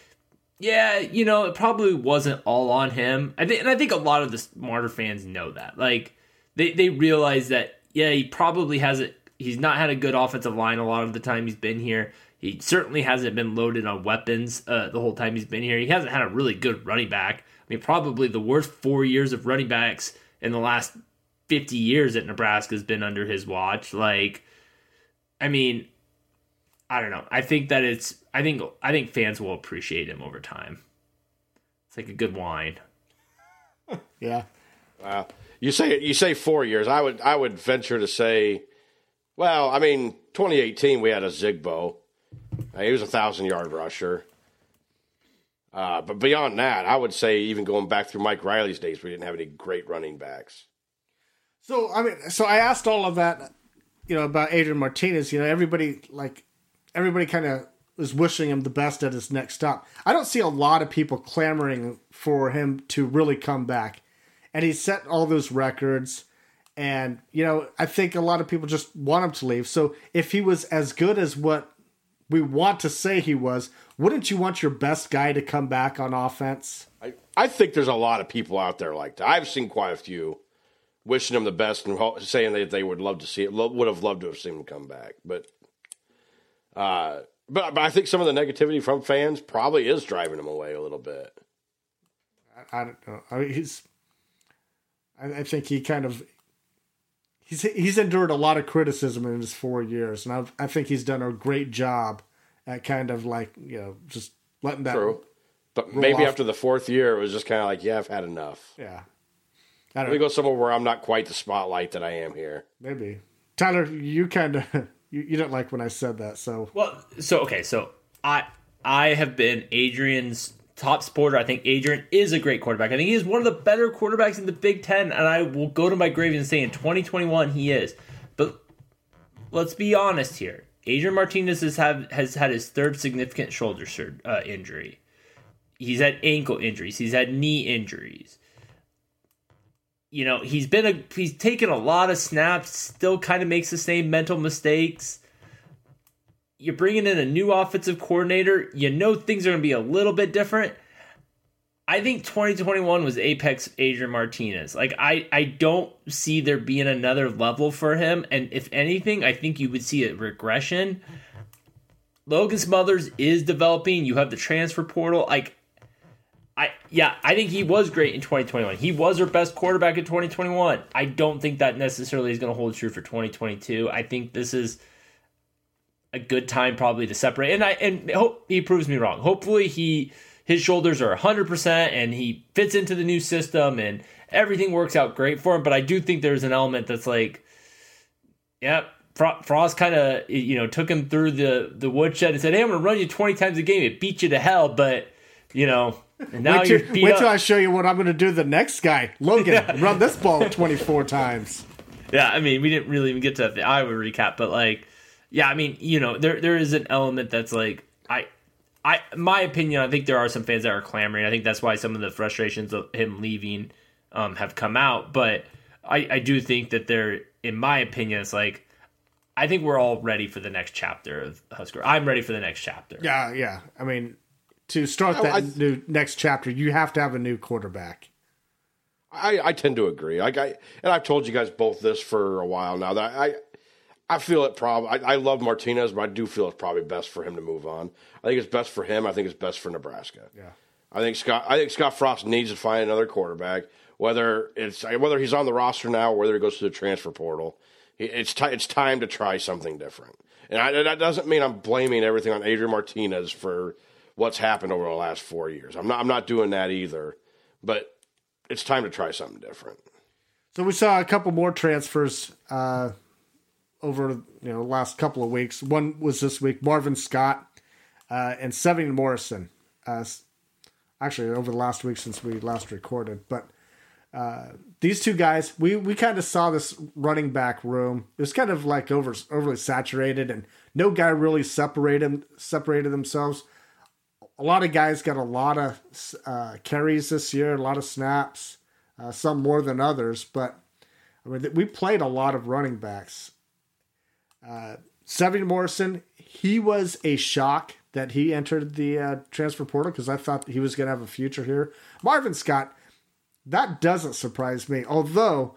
yeah, you know, it probably wasn't all on him. I think, and I think a lot of the smarter fans know that. Like, they they realize that, yeah, he probably hasn't. He's not had a good offensive line a lot of the time he's been here. He certainly hasn't been loaded on weapons uh, the whole time he's been here. He hasn't had a really good running back. I mean, probably the worst four years of running backs in the last fifty years at Nebraska has been under his watch. Like, I mean, I don't know. I think that it's. I think. I think fans will appreciate him over time. It's like a good wine. [laughs] Yeah. Wow. You say you say four years. I would I would venture to say, well, I mean, 2018 we had Ozigbo. He was a thousand yard rusher. Uh, but beyond that, I would say even going back through Mike Riley's days, we didn't have any great running backs. So I mean, so I asked all of that, you know, about Adrian Martinez. You know, everybody like everybody kind of was wishing him the best at his next stop. I don't see a lot of people clamoring for him to really come back, and he set all those records. And you know, I think a lot of people just want him to leave. So if he was as good as what we want to say he was, wouldn't you want your best guy to come back on offense? I, I think there's a lot of people out there like that. I've seen quite a few wishing him the best and saying that they would love to see it, lo- would have loved to have seen him come back. But, uh, but, but I think some of the negativity from fans probably is driving him away a little bit. I don't know. I mean, he's. I, I think he kind of. He's he's endured a lot of criticism in his four years, and I I think he's done a great job at kind of like you know just letting that. True. But maybe off. after the fourth year, it was just kind of like, yeah, I've had enough. Yeah. I Let don't me know. go somewhere where I'm not quite the spotlight that I am here. Maybe Tyler, you kind of [laughs] you, you didn't like when I said that, so Well, so okay, so I I have been Adrian's top supporter. I think Adrian is a great quarterback. I think he is one of the better quarterbacks in the Big Ten, and I will go to my grave and say in 2021 he is. But let's be honest here. Adrian Martinez has have has had his third significant shoulder sur- uh, injury. He's had ankle injuries. He's had knee injuries. You know, he's been a he's taken a lot of snaps. Still, kind of makes the same mental mistakes you're bringing in a new offensive coordinator. You know things are going to be a little bit different. I think 2021 was apex Adrian Martinez. Like I, I don't see there being another level for him. And if anything, I think you would see a regression. Logan Smothers is developing. You have the transfer portal. Like, I yeah, I think he was great in 2021. He was our best quarterback in 2021. I don't think that necessarily is going to hold true for 2022. I think this is a good time probably to separate. And I and hope he proves me wrong. Hopefully he his shoulders are 100% and he fits into the new system and everything works out great for him, but I do think there's an element that's like yep, Frost kind of you know took him through the the woodshed and said, "Hey, I'm going to run you 20 times a game. It beat you to hell, but you know." And now wait, till, wait till I show you what I'm going to do the next guy, Logan. [laughs] Yeah. Run this ball 24 times. Yeah, I mean, we didn't really even get to the Iowa recap, but like, yeah, I mean, you know, there there is an element that's like, I, I, my opinion, I think there are some fans that are clamoring. I think that's why some of the frustrations of him leaving um, have come out, but I, I do think that there, in my opinion, it's like I think we're all ready for the next chapter of Husker. I'm ready for the next chapter. Yeah, yeah. I mean, to start that I, new next chapter, you have to have a new quarterback. I, I tend to agree. Like I and I've told you guys both this for a while now that I I feel it probably I, I love Martinez, but I do feel it's probably best for him to move on. I think it's best for him. I think it's best for Nebraska. Yeah. I think Scott I think Scott Frost needs to find another quarterback, whether it's whether he's on the roster now or whether he goes to the transfer portal. It's t- it's time to try something different. And I, that doesn't mean I'm blaming everything on Adrian Martinez for what's happened over the last four years. I'm not I'm not doing that either. But it's time to try something different. So we saw a couple more transfers uh, over you know last couple of weeks. One was this week, Marvin Scott uh, and Sevion Morrison. Uh, actually, over the last week since we last recorded, but uh, these two guys, we we kind of saw this running back room. It was kind of like over overly saturated, and no guy really separated separated themselves. A lot of guys got a lot of uh, carries this year, a lot of snaps, uh, some more than others. But I mean, we played a lot of running backs. Uh, Morrison, he was a shock that he entered the uh, transfer portal because I thought he was going to have a future here. Marvin Scott that doesn't surprise me. Although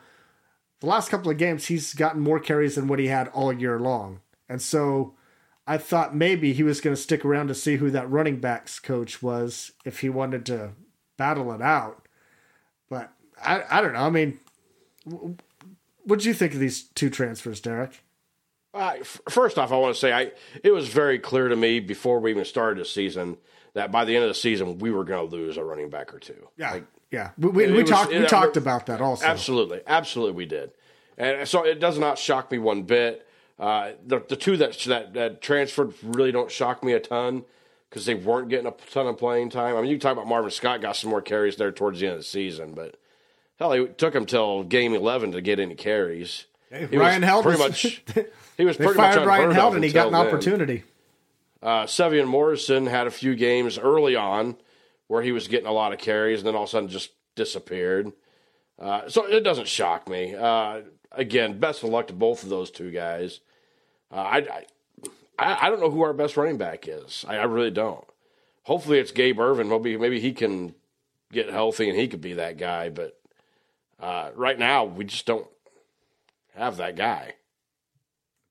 the last couple of games, he's gotten more carries than what he had all year long. And so I thought maybe he was going to stick around to see who that running backs coach was if he wanted to battle it out. But I, I don't know. I mean, what do you think of these two transfers, Derek? Uh, first off, I want to say I it was very clear to me before we even started the season that by the end of the season we were going to lose a running back or two. Yeah, like, yeah, we, we, we talked we talked about that also. Absolutely, absolutely, we did, and so it does not shock me one bit. Uh, the the two that, that that transferred really don't shock me a ton because they weren't getting a ton of playing time. I mean, you talk about Marvin Scott got some more carries there towards the end of the season, but hell, it took him till game eleven to get any carries. Ryan Held [laughs] pretty much he was pretty much Ryan Held and he got an then. opportunity. Uh, Sevion Morrison had a few games early on where he was getting a lot of carries and then all of a sudden just disappeared. Uh, so it doesn't shock me. Uh, again, best of luck to both of those two guys. Uh, I, I, I don't know who our best running back is. I, I really don't. Hopefully it's Gabe Ervin. Maybe maybe he can get healthy and he could be that guy. But uh, right now we just don't have that guy.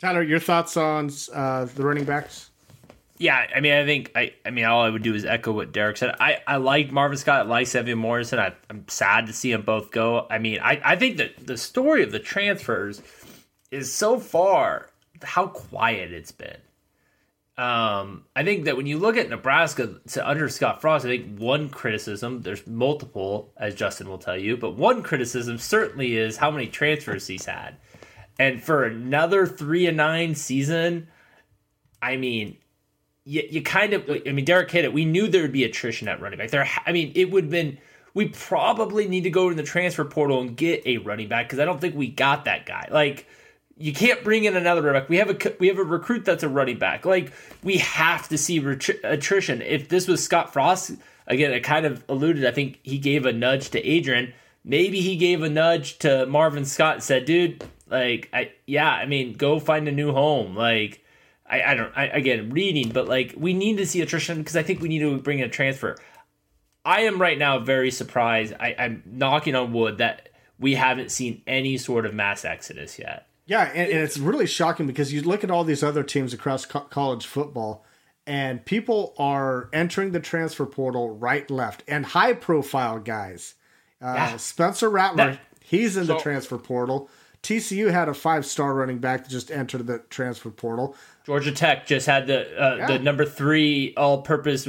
Tyler, your thoughts on uh, the running backs? Yeah, I mean, I think I, I mean, all I would do is echo what Derek said. I, I like Marvin Scott, I like Sevion Morrison. I, am sad to see them both go. I mean, I, I think that the story of the transfers is so far how quiet it's been. Um, I think that when you look at Nebraska to under Scott Frost, I think one criticism, there's multiple, as Justin will tell you, but one criticism certainly is how many transfers he's had. And for another three and nine season, I mean, you, you kind of, I mean, Derek hit it. We knew there would be attrition at running back. There, I mean, it would have been. We probably need to go to the transfer portal and get a running back because I don't think we got that guy. Like, you can't bring in another running back. We have a we have a recruit that's a running back. Like, we have to see attrition. If this was Scott Frost, again, it kind of alluded. I think he gave a nudge to Adrian. Maybe he gave a nudge to Marvin Scott and said, "Dude, like, I yeah, I mean, go find a new home." Like I, I don't I, again reading, but like we need to see attrition because I think we need to bring in a transfer. I am right now very surprised. I, I'm knocking on wood that we haven't seen any sort of mass exodus yet. Yeah, and, and it's really shocking because you look at all these other teams across co- college football, and people are entering the transfer portal right, left, and high profile guys. Uh, Yeah. Spencer Rattler, That- he's in the transfer portal. TCU had a five star running back that just entered the transfer portal. Georgia Tech just had the uh, Yeah. the number three all purpose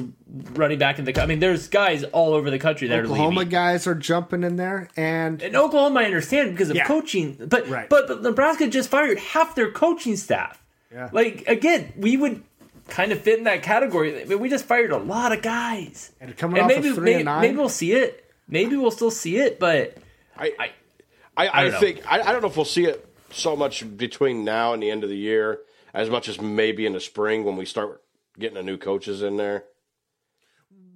running back in the. I mean, there's guys all over the country that are leaving. Oklahoma guys are jumping in there, and In Oklahoma, I understand because of Yeah. coaching, but, Right. but but Nebraska just fired half their coaching staff. Yeah. Like again, we would kind of fit in that category. I mean, we just fired a lot of guys, and coming off maybe of three maybe, and nine. maybe we'll see it. Maybe we'll still see it, but I, I I, I I, think I, I don't know if we'll see it so much between now and the end of the year as much as maybe in the spring when we start getting the new coaches in there.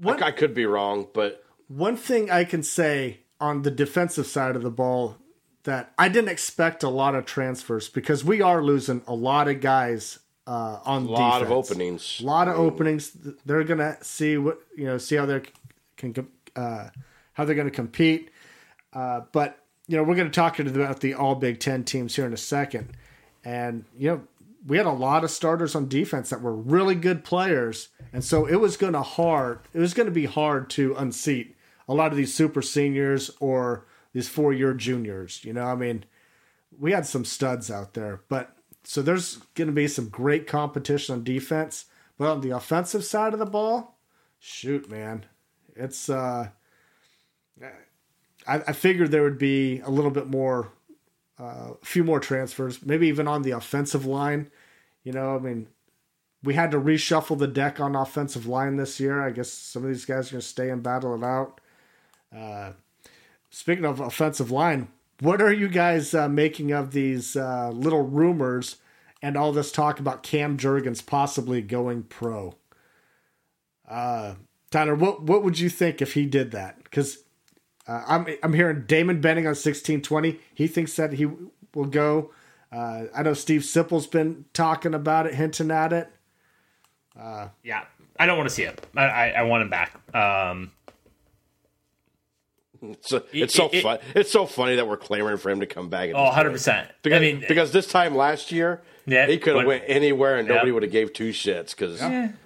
What- I, I could be wrong, but One thing I can say on the defensive side of the ball that I didn't expect a lot of transfers because we are losing a lot of guys uh, on a lot of openings. A lot of openings. They're gonna see what you know, see how they can uh, how they're gonna compete. Uh, but you know, we're gonna talk about the All Big Ten teams here in a second, and you know, we had a lot of starters on defense that were really good players, and so it was gonna hard. It was gonna be hard to unseat a lot of these super seniors or these four year juniors. You know, I mean, we had some studs out there, but so there's going to be some great competition on defense, but on the offensive side of the ball, shoot, man, it's uh, I, I figured there would be a little bit more, uh, a few more transfers, maybe even on the offensive line. You know, I mean, we had to reshuffle the deck on offensive line this year. I guess some of these guys are going to stay and battle it out. Uh, speaking of offensive line, what are you guys uh, making of these uh, little rumors and all this talk about Cam Jurgens possibly going pro? Uh, Tyler, what what would you think if he did that? Because uh, I'm I'm hearing Damon Benning on sixteen twenty. He thinks that he will go. Uh, I know Steve Sipple's been talking about it, hinting at it. yeah, I don't want to see it. I I, I want him back. Um, It's, it's so it- fun. It's so funny that we're clamoring for him to come back. At oh, 100 percent. Because, I mean, because this time last year, Yeah, he could have went anywhere and nobody Yeah. would have gave two shits because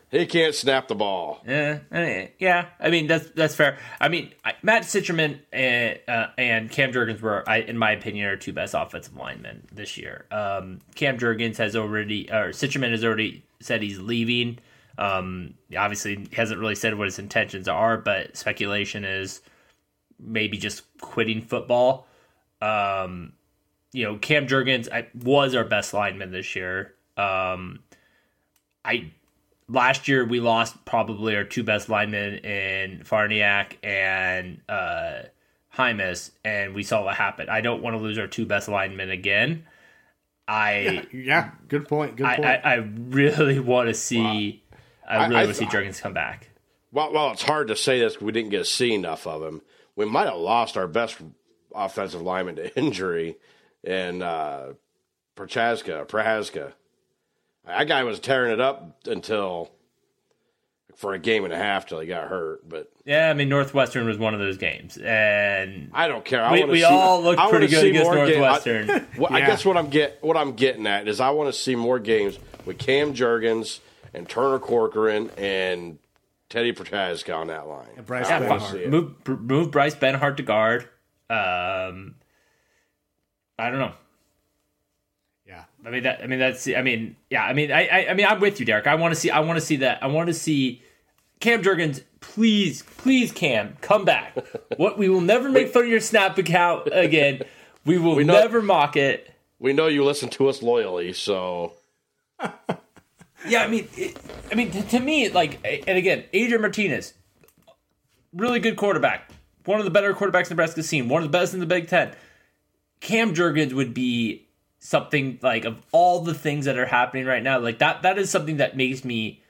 he can't snap the ball. Yeah, eh, yeah. I mean that's that's fair. I mean I, Matt Sichterman and uh, and Cam Jurgens were, I, in my opinion, are two best offensive linemen this year. Um, Cam Jurgens has already, or Citroman has already said he's leaving. Um, obviously, hasn't really said what his intentions are, but speculation is maybe just quitting football. Um, you know, Cam Jurgens was our best lineman this year. Um, I last year we lost probably our two best linemen in Farniok and uh, Jaimes, and we saw what happened. I don't want to lose our two best linemen again. I Yeah, good point. Good I, point. I, I really [laughs] want to see. I really I want to see Jurgens come back. Well, well, it's hard to say this, We didn't get to see enough of him. We might have lost our best offensive lineman to injury in uh, Prochazka, Prochazka. That guy was tearing it up until for a game and a half till he got hurt. But Yeah, I mean Northwestern was one of those games, and I don't care. I we, we see- all looked I pretty good see against more ga- I- Northwestern. [laughs] Well, I guess what I'm get what I'm getting at is I want to see more games with Cam Jurgens and Turner Corcoran and Teddy Prochazka on that line. Bryce I Benhart. wanna see it. move move Bryce Benhart to guard. Um, I don't know. I mean that. I mean that's. I mean yeah. I mean I. I, I mean I'm with you, Derek. I want to see. I want to see that. I want to see Cam Jurgens. Please, please, Cam, come back. [laughs] what we will never make fun of your Snap account again. We will know- never mock it. We know you listen to us loyally, so [laughs] Yeah, I mean, it, I mean, to, to me, like, and again, Adrian Martinez, really good quarterback, one of the better quarterbacks Nebraska's seen, one of the best in the Big Ten. Cam Jurgens would be something like of all the things that are happening right now, like that. That is something that makes me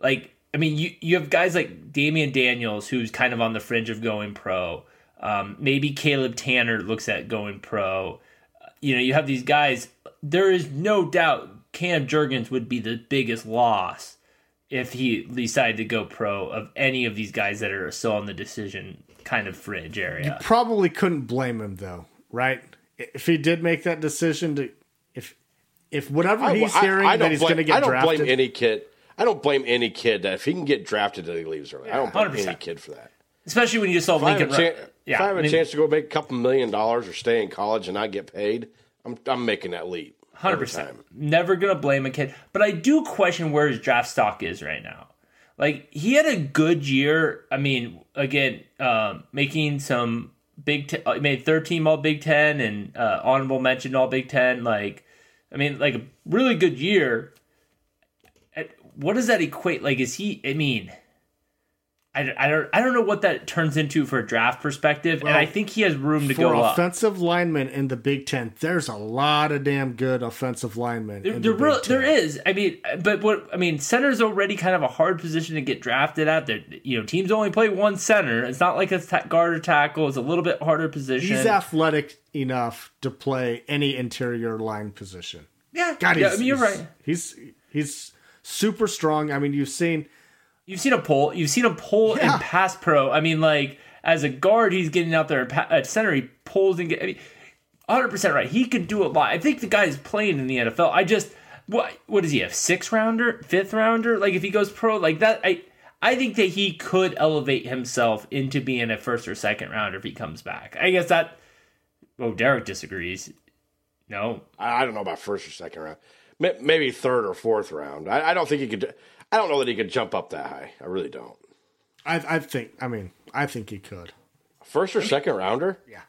like. I mean, you you have guys like Damian Daniels, who's kind of on the fringe of going pro. Um, maybe Caleb Tannor looks at going pro. You know, you have these guys. There is no doubt Cam Jurgens would be the biggest loss if he decided to go pro of any of these guys that are still on the decision kind of fringe area. You Probably couldn't blame him though, right? If he did make that decision to, if if whatever I, he's I- hearing I that he's going to get drafted, I don't drafted, blame any kid. I don't blame any kid that if he can get drafted that he leaves early. I don't blame 100%. any kid for that. Especially when you just saw If have Lincoln. a, Ri- chan- yeah, if I have a I mean, chance to go make a couple million dollars or stay in college and not get paid, I'm I'm making that leap. Hundred every percent. time. Never gonna blame a kid, but I do question where his draft stock is right now. Like he had a good year. I mean, again, um, making some Big Ten, uh, made thirteen team All Big Ten and uh, honorable mention All Big Ten. Like, I mean, like a really good year. At- What does that equate? Like, is he? I mean, I, I don't I don't know what that turns into for a draft perspective, and I think he has room to go up. offensive linemen in the Big Ten, there's a lot of damn good offensive linemen. There, the real, there is. I mean, but what I mean, center's already kind of a hard position to get drafted at. There, you know, teams only play one center. It's not like a guard or tackle. It's a little bit harder position. He's athletic enough to play any interior line position. yeah, God, yeah. I mean, you're he's- right. He's he's super strong. I mean, you've seen You've seen him pull. You've seen a pull Yeah. and pass pro. I mean, like as a guard, he's getting out there at center. He pulls and get. I mean, 100 percent right. He could do a lot. I think the guy is playing in the NFL. I just what what does he have? Six rounder, fifth rounder? Like if he goes pro like that, I I think that he could elevate himself into being a first or second rounder if he comes back. I guess that. Oh, Derek disagrees. No, I, I don't know about first or second round, May- maybe third or fourth round. I, I don't think he could. I don't know that he could jump up that high. I really don't. I I think I mean I think he could. First or second rounder? Yeah.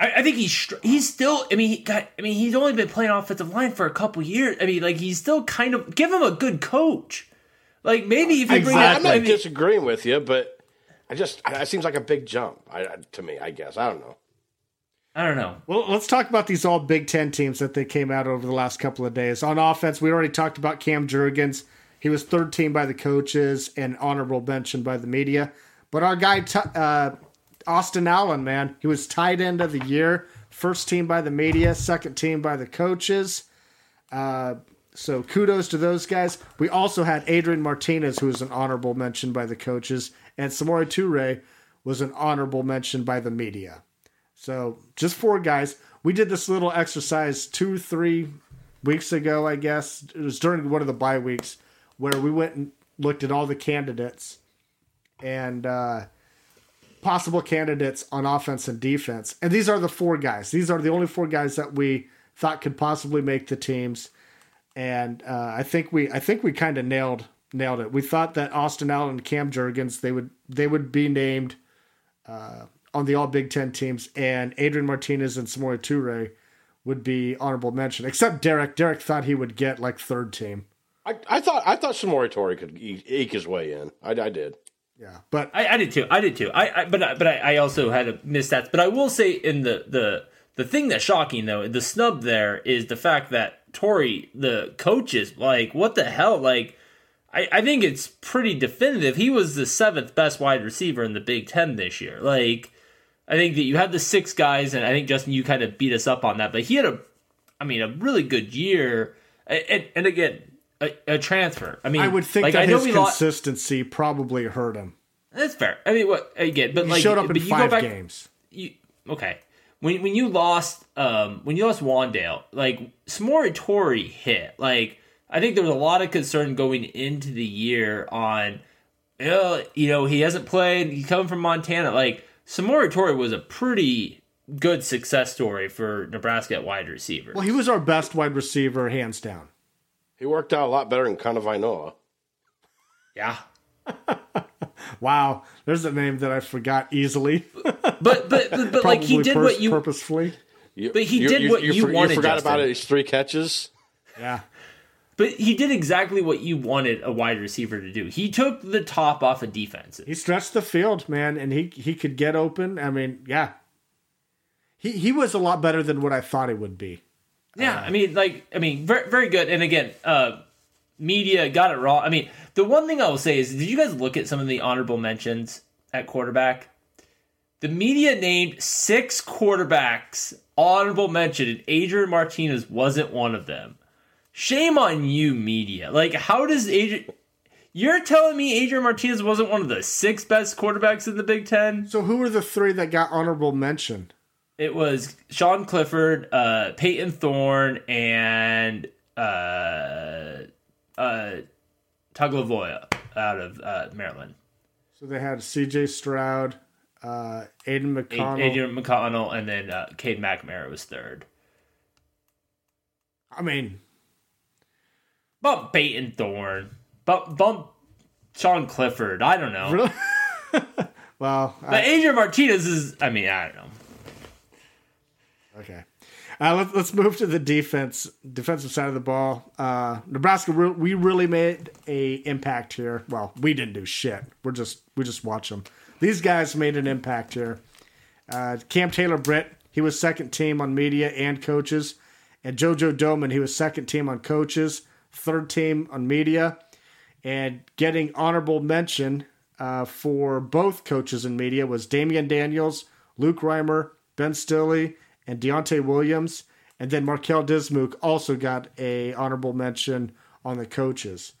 I, I think he's he's still. I mean, he got. I mean, he's only been playing offensive line for a couple years. I mean, like he's still kind of give him a good coach. Like maybe if you bring Exactly. that, I'm not I mean, disagreeing with you, but I just that seems like a big jump I, I- to me. I guess I don't know. I don't know. Well, let's talk about these all Big Ten teams that they came out over the last couple of days. On offense, we already talked about Cam Jurgens. He was third team by the coaches and honorable mention by the media. But our guy, uh, Austin Allen, man, he was tight end of the year, first team by the media, second team by the coaches. Uh, so kudos to those guys. We also had Adrian Martinez, who was an honorable mention by the coaches, and Samori Toure was an honorable mention by the media. So just four guys. We did this little exercise two, three weeks ago, I guess. It was during one of the bye weeks where we went and looked at all the candidates and uh, possible candidates on offense and defense. And these are the four guys. These are the only four guys that we thought could possibly make the teams. And uh, I think we, I think we kind of nailed nailed it. We thought that Austin Allen and Cam Jurgens they would they would be named uh, on the All Big Ten teams, and Adrian Martinez and Samori Toure would be honorable mention. Except Derek. Derek thought he would get like third team. I, I thought I thought Samori Toure could e- eke his way in. I, I did. Yeah, but I, I did too. I did too. I, I but I, but I, I also had a misstats. But I will say in the the the thing that's shocking though, the snub there is the fact that Toure, the coaches, like what the hell, like. I, I think it's pretty definitive. He was the seventh best wide receiver in the Big Ten this year. Like, I think that you had the six guys, and I think Justin, you kind of beat us up on that. But he had a, I mean, a really good year. And, and, again, a, a transfer. I mean, I would think like, that I know his we lost. consistency probably hurt him. That's fair. I mean, what again? But He like, showed up in you go five back, games. You, okay, when when you lost, um, when you lost Wan'Dale, like Samori Toure hit. Like, I think there was a lot of concern going into the year on, uh, you know, he hasn't played. He's coming from Montana. Like, Samori Toure was a pretty good success story for Nebraska at wide receiver. Well, he was our best wide receiver, hands down. He worked out a lot better than Kanawai Noa. yeah. [laughs] Wow, there's a name that I forgot easily. [laughs] But but but, but like he did purs- what you purposefully. You, But he did what you for- wanted, You forgot Justin. about his three catches. Yeah, But he did exactly what you wanted a wide receiver to do. He took the top off of defenses. he stretched the field, man, and he he could get open. I mean, yeah, he he was a lot better than what I thought it would be. Yeah, I mean, like, I mean, very, very good. And again, uh, media got it wrong. I mean, the one thing I will say is, did you guys look at some of the honorable mentions at quarterback? The media named six quarterbacks honorable mention, and Adrian Martinez wasn't one of them. Shame on you, media. Like, how does Adrian? You're telling me Adrian Martinez wasn't one of the six best quarterbacks in the Big Ten? So who were the three that got honorable mention? It was Sean Clifford, uh, Payton Thorne, and uh, uh, out of uh, Maryland. So they had C.J. Stroud, uh, Aiden McConnell. Adrian McConnell, and then uh, Cade McNamara was third. I mean, Bump Payton Thorne. Bump, bump Sean Clifford. I don't know. really? [laughs] well, I- But Adrian Martinez is, I mean, I don't know. Okay. Uh, let, let's move to the defense, defensive side of the ball. Uh, Nebraska, re- we really made a impact here. Well, we didn't do shit. We're just we just watch them. These guys made an impact here. Uh, Cam Taylor Britt, he was second team on media and coaches, and JoJo Domann, he was second team on coaches, third team on media, and getting honorable mention uh, for both coaches and media was Damian Daniels, Luke Reimer, Ben Stille, and Deontai Williams, and then Marquel Dismuke also got a honorable mention on the coaches.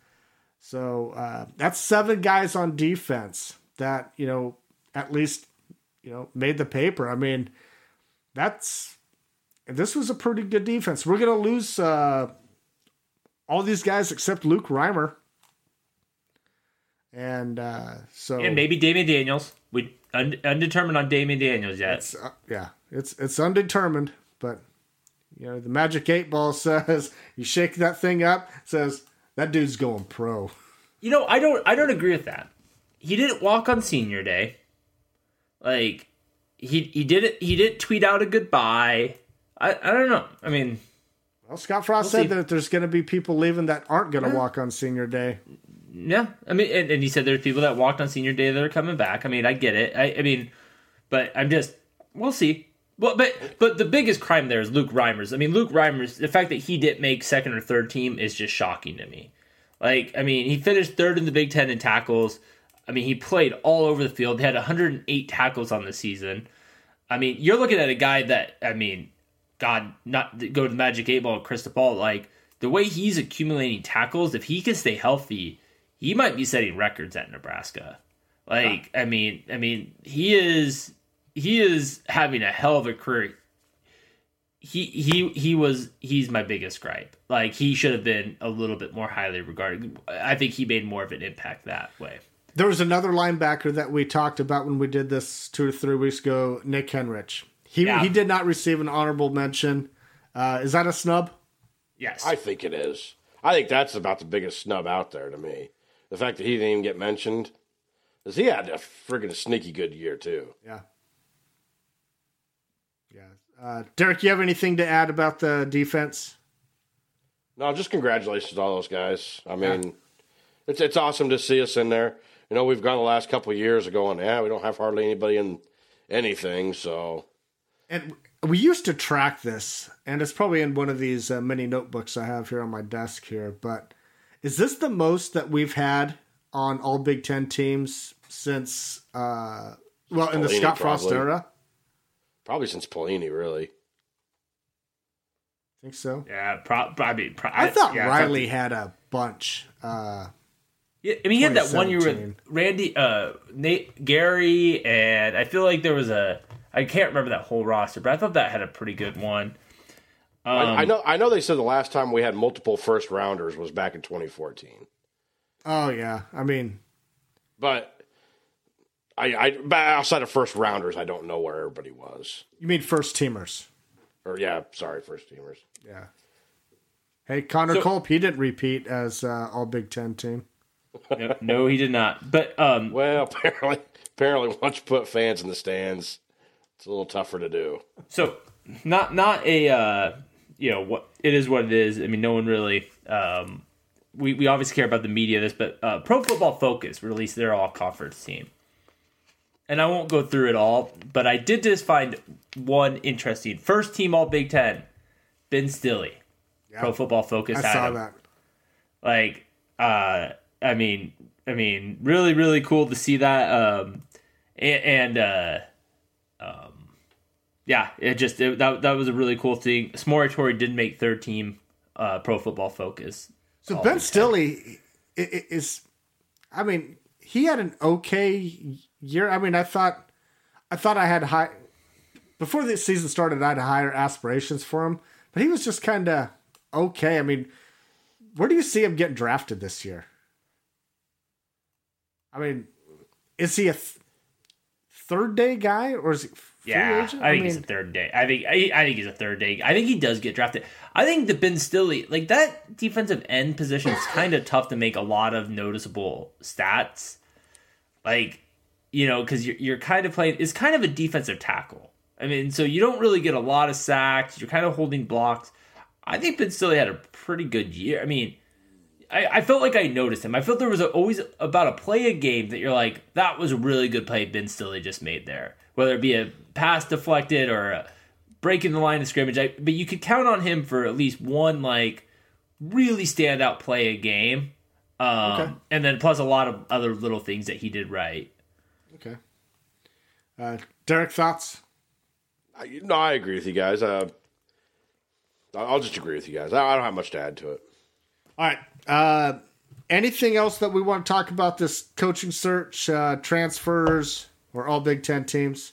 So uh, that's seven guys on defense that you know at least you know made the paper. I mean, that's this was a pretty good defense. We're gonna lose uh, all these guys except Luke Reimer, and uh, so And maybe Damian Daniels. We un- undetermined on Damian Daniels yet. It's, uh, yeah, it's it's undetermined, but you know the magic eight ball [laughs] says you shake that thing up, says that dude's going pro. You know, I don't I don't agree with that. He didn't walk on senior day. Like he he didn't he didn't tweet out a goodbye. I, I don't know. I mean, Well, Scott Frost We'll said see. that there's going to be people leaving that aren't going to walk on senior day. yeah. I mean, and, and he said there's people that walked on senior day that are coming back. I mean, I get it. I, I mean, but I'm just we'll see. Well, but but the biggest crime there is Luke Reimers. I mean, Luke Reimers. The fact that he didn't make second or third team is just shocking to me. Like, I mean, he finished third in the Big Ten in tackles. I mean, he played all over the field. He had 108 tackles on the season. I mean, you're looking at a guy that, I mean, God, not go to the Magic Eight Ball, Crystal Ball. Like the way he's accumulating tackles, if he can stay healthy, he might be setting records at Nebraska. Like, I mean, I mean, he is he is having a hell of a career. He he he was he's my biggest gripe. Like he should have been a little bit more highly regarded. I think he made more of an impact that way. There was another linebacker that we talked about when we did this two or three weeks ago, Nick Henrich. He Yeah. he did not receive an honorable mention. Uh, is that a snub? Yes, I think it is. I think that's about the biggest snub out there to me. The fact that he didn't even get mentioned. Because he had a friggin' sneaky good year, too. Yeah. Yeah. Uh, Derek, you have anything to add about the defense? No, just congratulations to all those guys. I mean, it's it's awesome to see us in there. You know, we've gone the last couple of years of going, yeah, we don't have hardly anybody in anything. So, And we used to track this, and it's probably in one of these uh, mini notebooks I have here on my desk here. But is this the most that we've had on all Big Ten teams since, uh, well, in the Pelini, Scott Frost probably. era? probably since Pelini, really. think so. yeah, pro, I mean, pro, I thought yeah, I Riley had a bunch. Uh, Yeah, I mean, he had that one year with Randy, uh, Nate, Gary, and I feel like there was a. I can't remember that whole roster, but I thought that had a pretty good one. Um, I, I know. I know. They said the last time we had multiple first rounders was back in 2014. oh, yeah. I mean, But I, I, but outside of first rounders, I don't know where everybody was. you mean first teamers. Or yeah, sorry, first teamers. Yeah. Hey, Connor So- Culp, he didn't repeat as uh, all Big Ten team. no, no, he did not. But um, Well, [laughs] apparently, apparently, once you put fans in the stands, it's a little tougher to do. so not not a uh, you know what it is what it is. I mean, no one really. Um, we we obviously care about the media this, but uh, Pro Football Focus released their all conference team, and I won't go through it all, but I did just find one interesting first team All Big Ten, Ben Stille. Pro Football Focus I had saw him. that. like uh i mean i mean really really cool to see that um and, and uh um yeah it just it, that, that was a really cool thing Samori Toure did make third team uh pro football focus So Ben Stille is, I mean, he had an okay year. I mean, I thought, I thought I had high before the season started. I had higher aspirations for him, but he was just kind of okay. I mean, where do you see him getting drafted this year? I mean, is he a th- third day guy or is he Yeah? I think he's a third day. I think I, I think he's a third day. I think he does get drafted. I think the Ben Stille, like that defensive end position, is kind of [laughs] tough to make a lot of noticeable stats. Like, you know, because you're you're kind of playing. It's kind of a defensive tackle. I mean, so you don't really get a lot of sacks. You're kind of holding blocks. I think Ben Stille had a pretty good year. I mean, I, I felt like I noticed him. I felt there was a, always about a play a game that you're like, that was a really good play Ben Stille just made there. Whether it be a pass deflected or a breaking the line of scrimmage, I, but you could count on him for at least one like really standout play a game, um, Okay. and then plus a lot of other little things that he did right. Okay. Uh, Derek, thoughts? I, no, I agree with you guys. Uh, I'll I'll just agree with you guys. I I don't have much to add to it. All right. Uh, anything else that we want to talk about this coaching search, uh, transfers, or all Big Ten teams?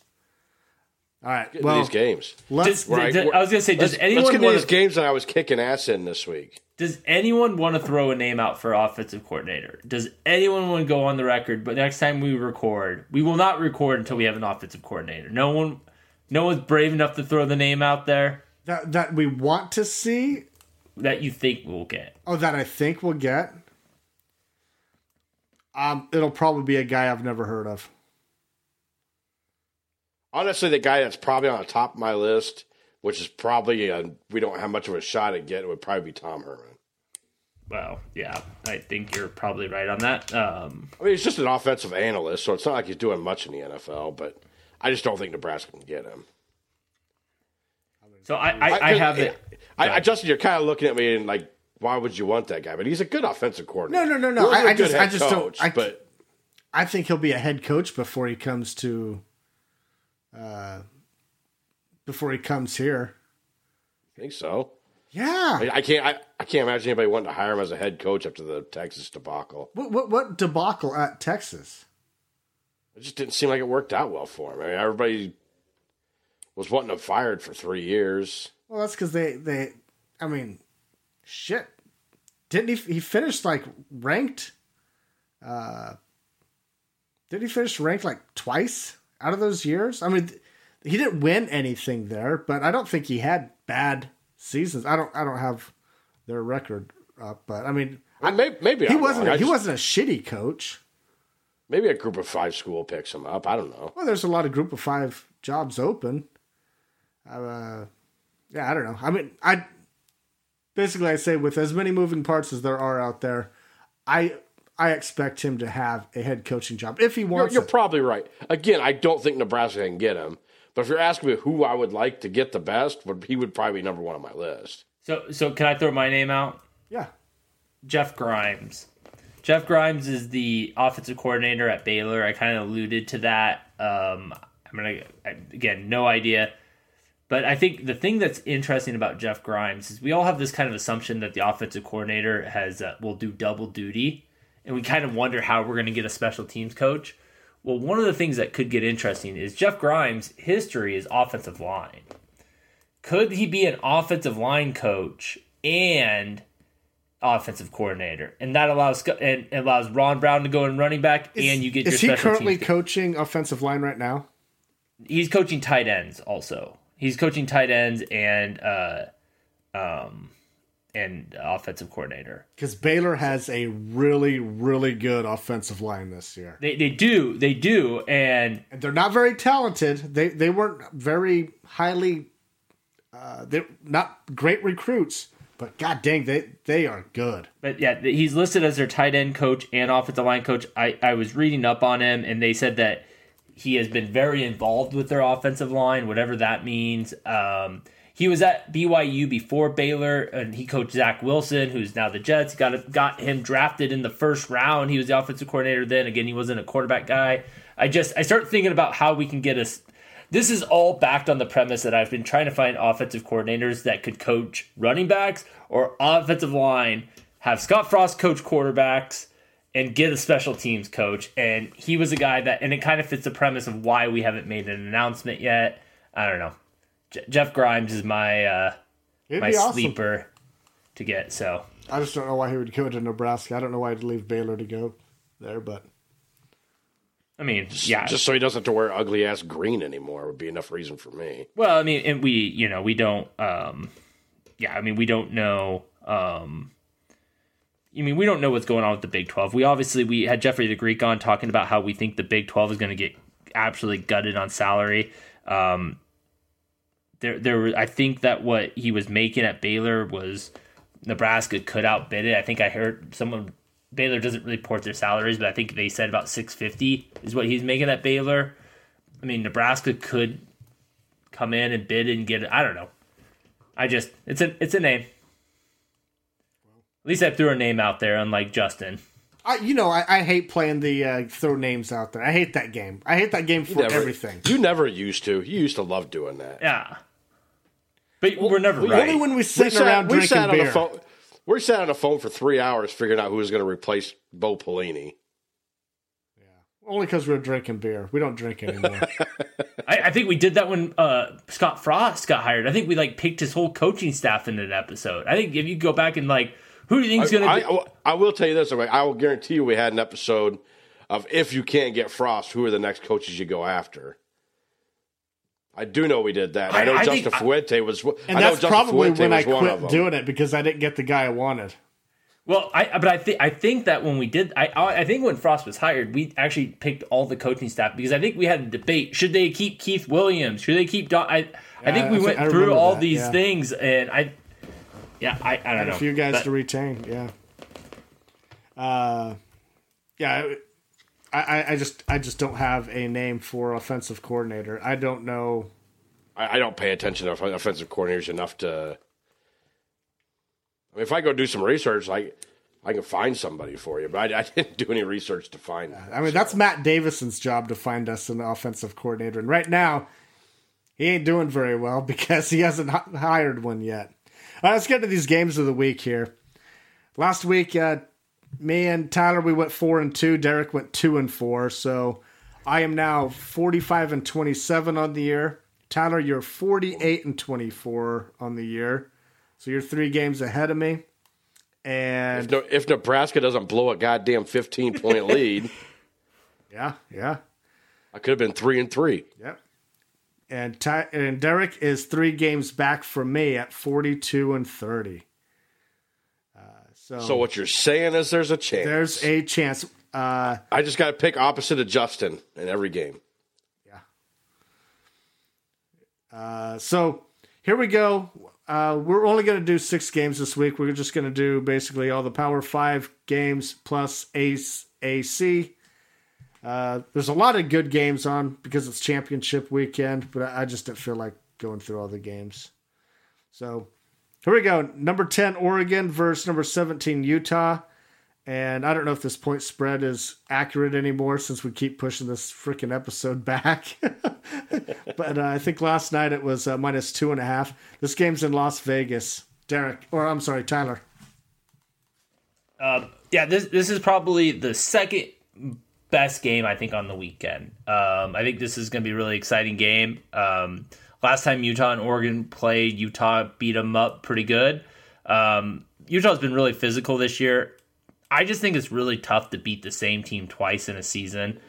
All right. Get Well, these games. let's. Does- Right. does- I was gonna say, does Let's, anyone let's get want these games that I was kicking ass in this week. Does anyone want to throw a name out for offensive coordinator? Does anyone want to go on the record? But next time we record, we will not record until we have an offensive coordinator. No one, no one's brave enough to throw the name out there that, that we want to see. That you think we'll get. Oh, that I think we'll get. Um, it'll probably be a guy I've never heard of. Honestly, the guy that's probably on the top of my list, which is probably uh we don't have much of a shot at getting, would probably be Tom Herman. Well, yeah, I think you're probably right on that. Um, I mean, he's just an offensive analyst, so it's not like he's doing much in the NFL. But I just don't think Nebraska can get him. So I, I, I have it. I, I, Justin, you're kind of looking at me and like, why would you want that guy? But he's a good offensive coordinator. No, no, no, no. He wasn't I- a I good just- I head just don't- I- but I think he'll be a head coach before he comes to. Uh, before he comes here. I think so. Yeah. I, I can't. I, I can't imagine anybody wanting to hire him as a head coach after the Texas debacle. What, what what debacle at Texas? It just didn't seem like it worked out well for him. I mean, everybody was wanting him fired for three years. Well, that's because they they. I mean, shit. Didn't he? He finished like ranked. Uh, did he finish ranked like twice out of those years? I mean, th- he didn't win anything there, but I don't think he had bad seasons. I don't. I don't have their record up, but I mean, I, maybe maybe he I'm wasn't. I he just- wasn't a shitty coach. Maybe a group of five school picks him up. I don't know. Well, there's a lot of group of five jobs open. Uh, yeah, I don't know. I mean, I basically I say with as many moving parts as there are out there, I I expect him to have a head coaching job if he You're, wants you're it. probably right. Again, I don't think Nebraska can get him. But if you're asking me who I would like to get the best, would he would probably be number one on my list. So, so can I throw my name out? yeah, Jeff Grimes. Jeff Grimes is the offensive coordinator at Baylor. I kind of alluded to that. Um, I'm gonna again, no idea, but I think the thing that's interesting about Jeff Grimes is we all have this kind of assumption that the offensive coordinator has uh, will do double duty, and we kind of wonder how we're going to get a special teams coach. Well, one of the things that could get interesting is Jeff Grimes' history is offensive line. Could he be an offensive line coach and offensive coordinator, and that allows and allows Ron Brown to go in running back, and you get is your he special currently teams. coaching offensive line right now? he's coaching tight ends also. He's coaching tight ends and uh, um, and offensive coordinator. Because Baylor has a really really good offensive line this year. They they do they do, and And they're not very talented. They they weren't very highly. Uh, they're not great recruits, but god dang, they they are good. But yeah, he's listed as their tight end coach and offensive line coach. I, I was reading up on him, and they said that he has been very involved with their offensive line, whatever that means. Um, he was at BYU before Baylor, and he coached Zach Wilson, who's now the Jets. Got got him drafted in the first round. He was the offensive coordinator then. Again, he wasn't a quarterback guy. I just I start thinking about how we can get us. This is all backed on the premise that I've been trying to find offensive coordinators that could coach running backs or offensive line, have Scott Frost coach quarterbacks, and get a special teams coach. And he was a guy that, and it kind of fits the premise of why we haven't made an announcement yet. I don't know. J- Jeff Grimes is my uh, It'd my be awesome. sleeper to get. So I just don't know why he would go to Nebraska. I don't know why he'd leave Baylor to go there, but I mean, yeah. Just so he doesn't have to wear ugly ass green anymore would be enough reason for me. Well, I mean, and we, you know, we don't. um Yeah, I mean, we don't know. um I mean, we don't know what's going on with the Big Twelve. We obviously we had Jeffrey the Greek on talking about how we think the Big Twelve is going to get absolutely gutted on salary. Um There, there. I think that what he was making at Baylor was Nebraska could outbid it. I think I heard someone Baylor doesn't really report their salaries, but I think they said about six fifty is what he's making at Baylor. I mean, Nebraska could come in and bid and get it. I don't know. I just it's a it's a name. At least I threw a name out there, unlike Justin. I, you know, I, I hate playing the uh, throw names out there. I hate that game. I hate that game for Never- everything. You never used to. You used to love doing that. Yeah, but we're never we- right. Only when we sitting around we drinking sat on beer. the phone. We sat on the phone for three hours figuring out who was going to replace Bo Pelini. Yeah. Only because we're drinking beer. We don't drink anymore. [laughs] I, I think we did that when uh, Scott Frost got hired. I think we like picked his whole coaching staff in an episode. I think if you go back and like, who do you think's going to I, be? I, I will tell you this. I will guarantee you we had an episode of if you can't get Frost, who are the next coaches you go after. I do know we did that. I, I- know I Justin think- Fuente was. And I know that's Justin probably Fuente when I was one of quit doing it because I didn't get the guy I wanted. Well, I but I think I think that when we did, I I think when Frost was hired, we actually picked all the coaching staff because I think we had a debate: should they keep Keith Williams? Should they keep Don? I I think we thi- went I through all that, these yeah. things, and I, yeah, I I don't know. A few guys But- to retain. Yeah. Uh, yeah. I, I, I just I just don't have a name for offensive coordinator. I don't know. I, I don't pay attention to offensive coordinators enough to. I mean, if I go do some research, like I can find somebody for you, but I, I [laughs] didn't do any research to find. I mean, that's Matt Davison's job to find us an offensive coordinator, and right now, he ain't doing very well [laughs] because he hasn't hi- hired one yet. Right, let's get to these games of the week here. Last week, uh, me and Tyler we went four and two. Derek went two and four. So I am now forty-five and twenty-seven on the year. Tyler, you're forty-eight and twenty-four on the year. So you're three games ahead of me. And If, no, if Nebraska doesn't blow a goddamn fifteen point [laughs] lead, yeah, yeah. I could have been three and three. Yep. And Ty- and Derek is three games back from me at forty-two and thirty. Uh, so, So what you're saying is there's a chance. there's a chance. Uh, I just got to pick opposite of Justin in every game. uh, so here we go. Uh, we're only going to do six games this week. We're just going to do basically all the Power Five games plus Ace AC. Uh, there's a lot of good games on because it's championship weekend, but I just didn't feel like going through all the games. So here we go. Number 10, Oregon versus number 17, Utah. And I don't know if this point spread is accurate anymore since we keep pushing this freaking episode [laughs] back. [laughs] but uh, I think last night it was uh, minus two and a half. This game's in Las Vegas. Derek, or I'm sorry, Tyler. yeah, this this is probably the second best game I think on the weekend. Um, I think this is going to be a really exciting game. Um, last time Utah and Oregon played, Utah beat them up pretty good. Um, Utah's been really physical this year. I just think it's really tough to beat the same team twice in a season.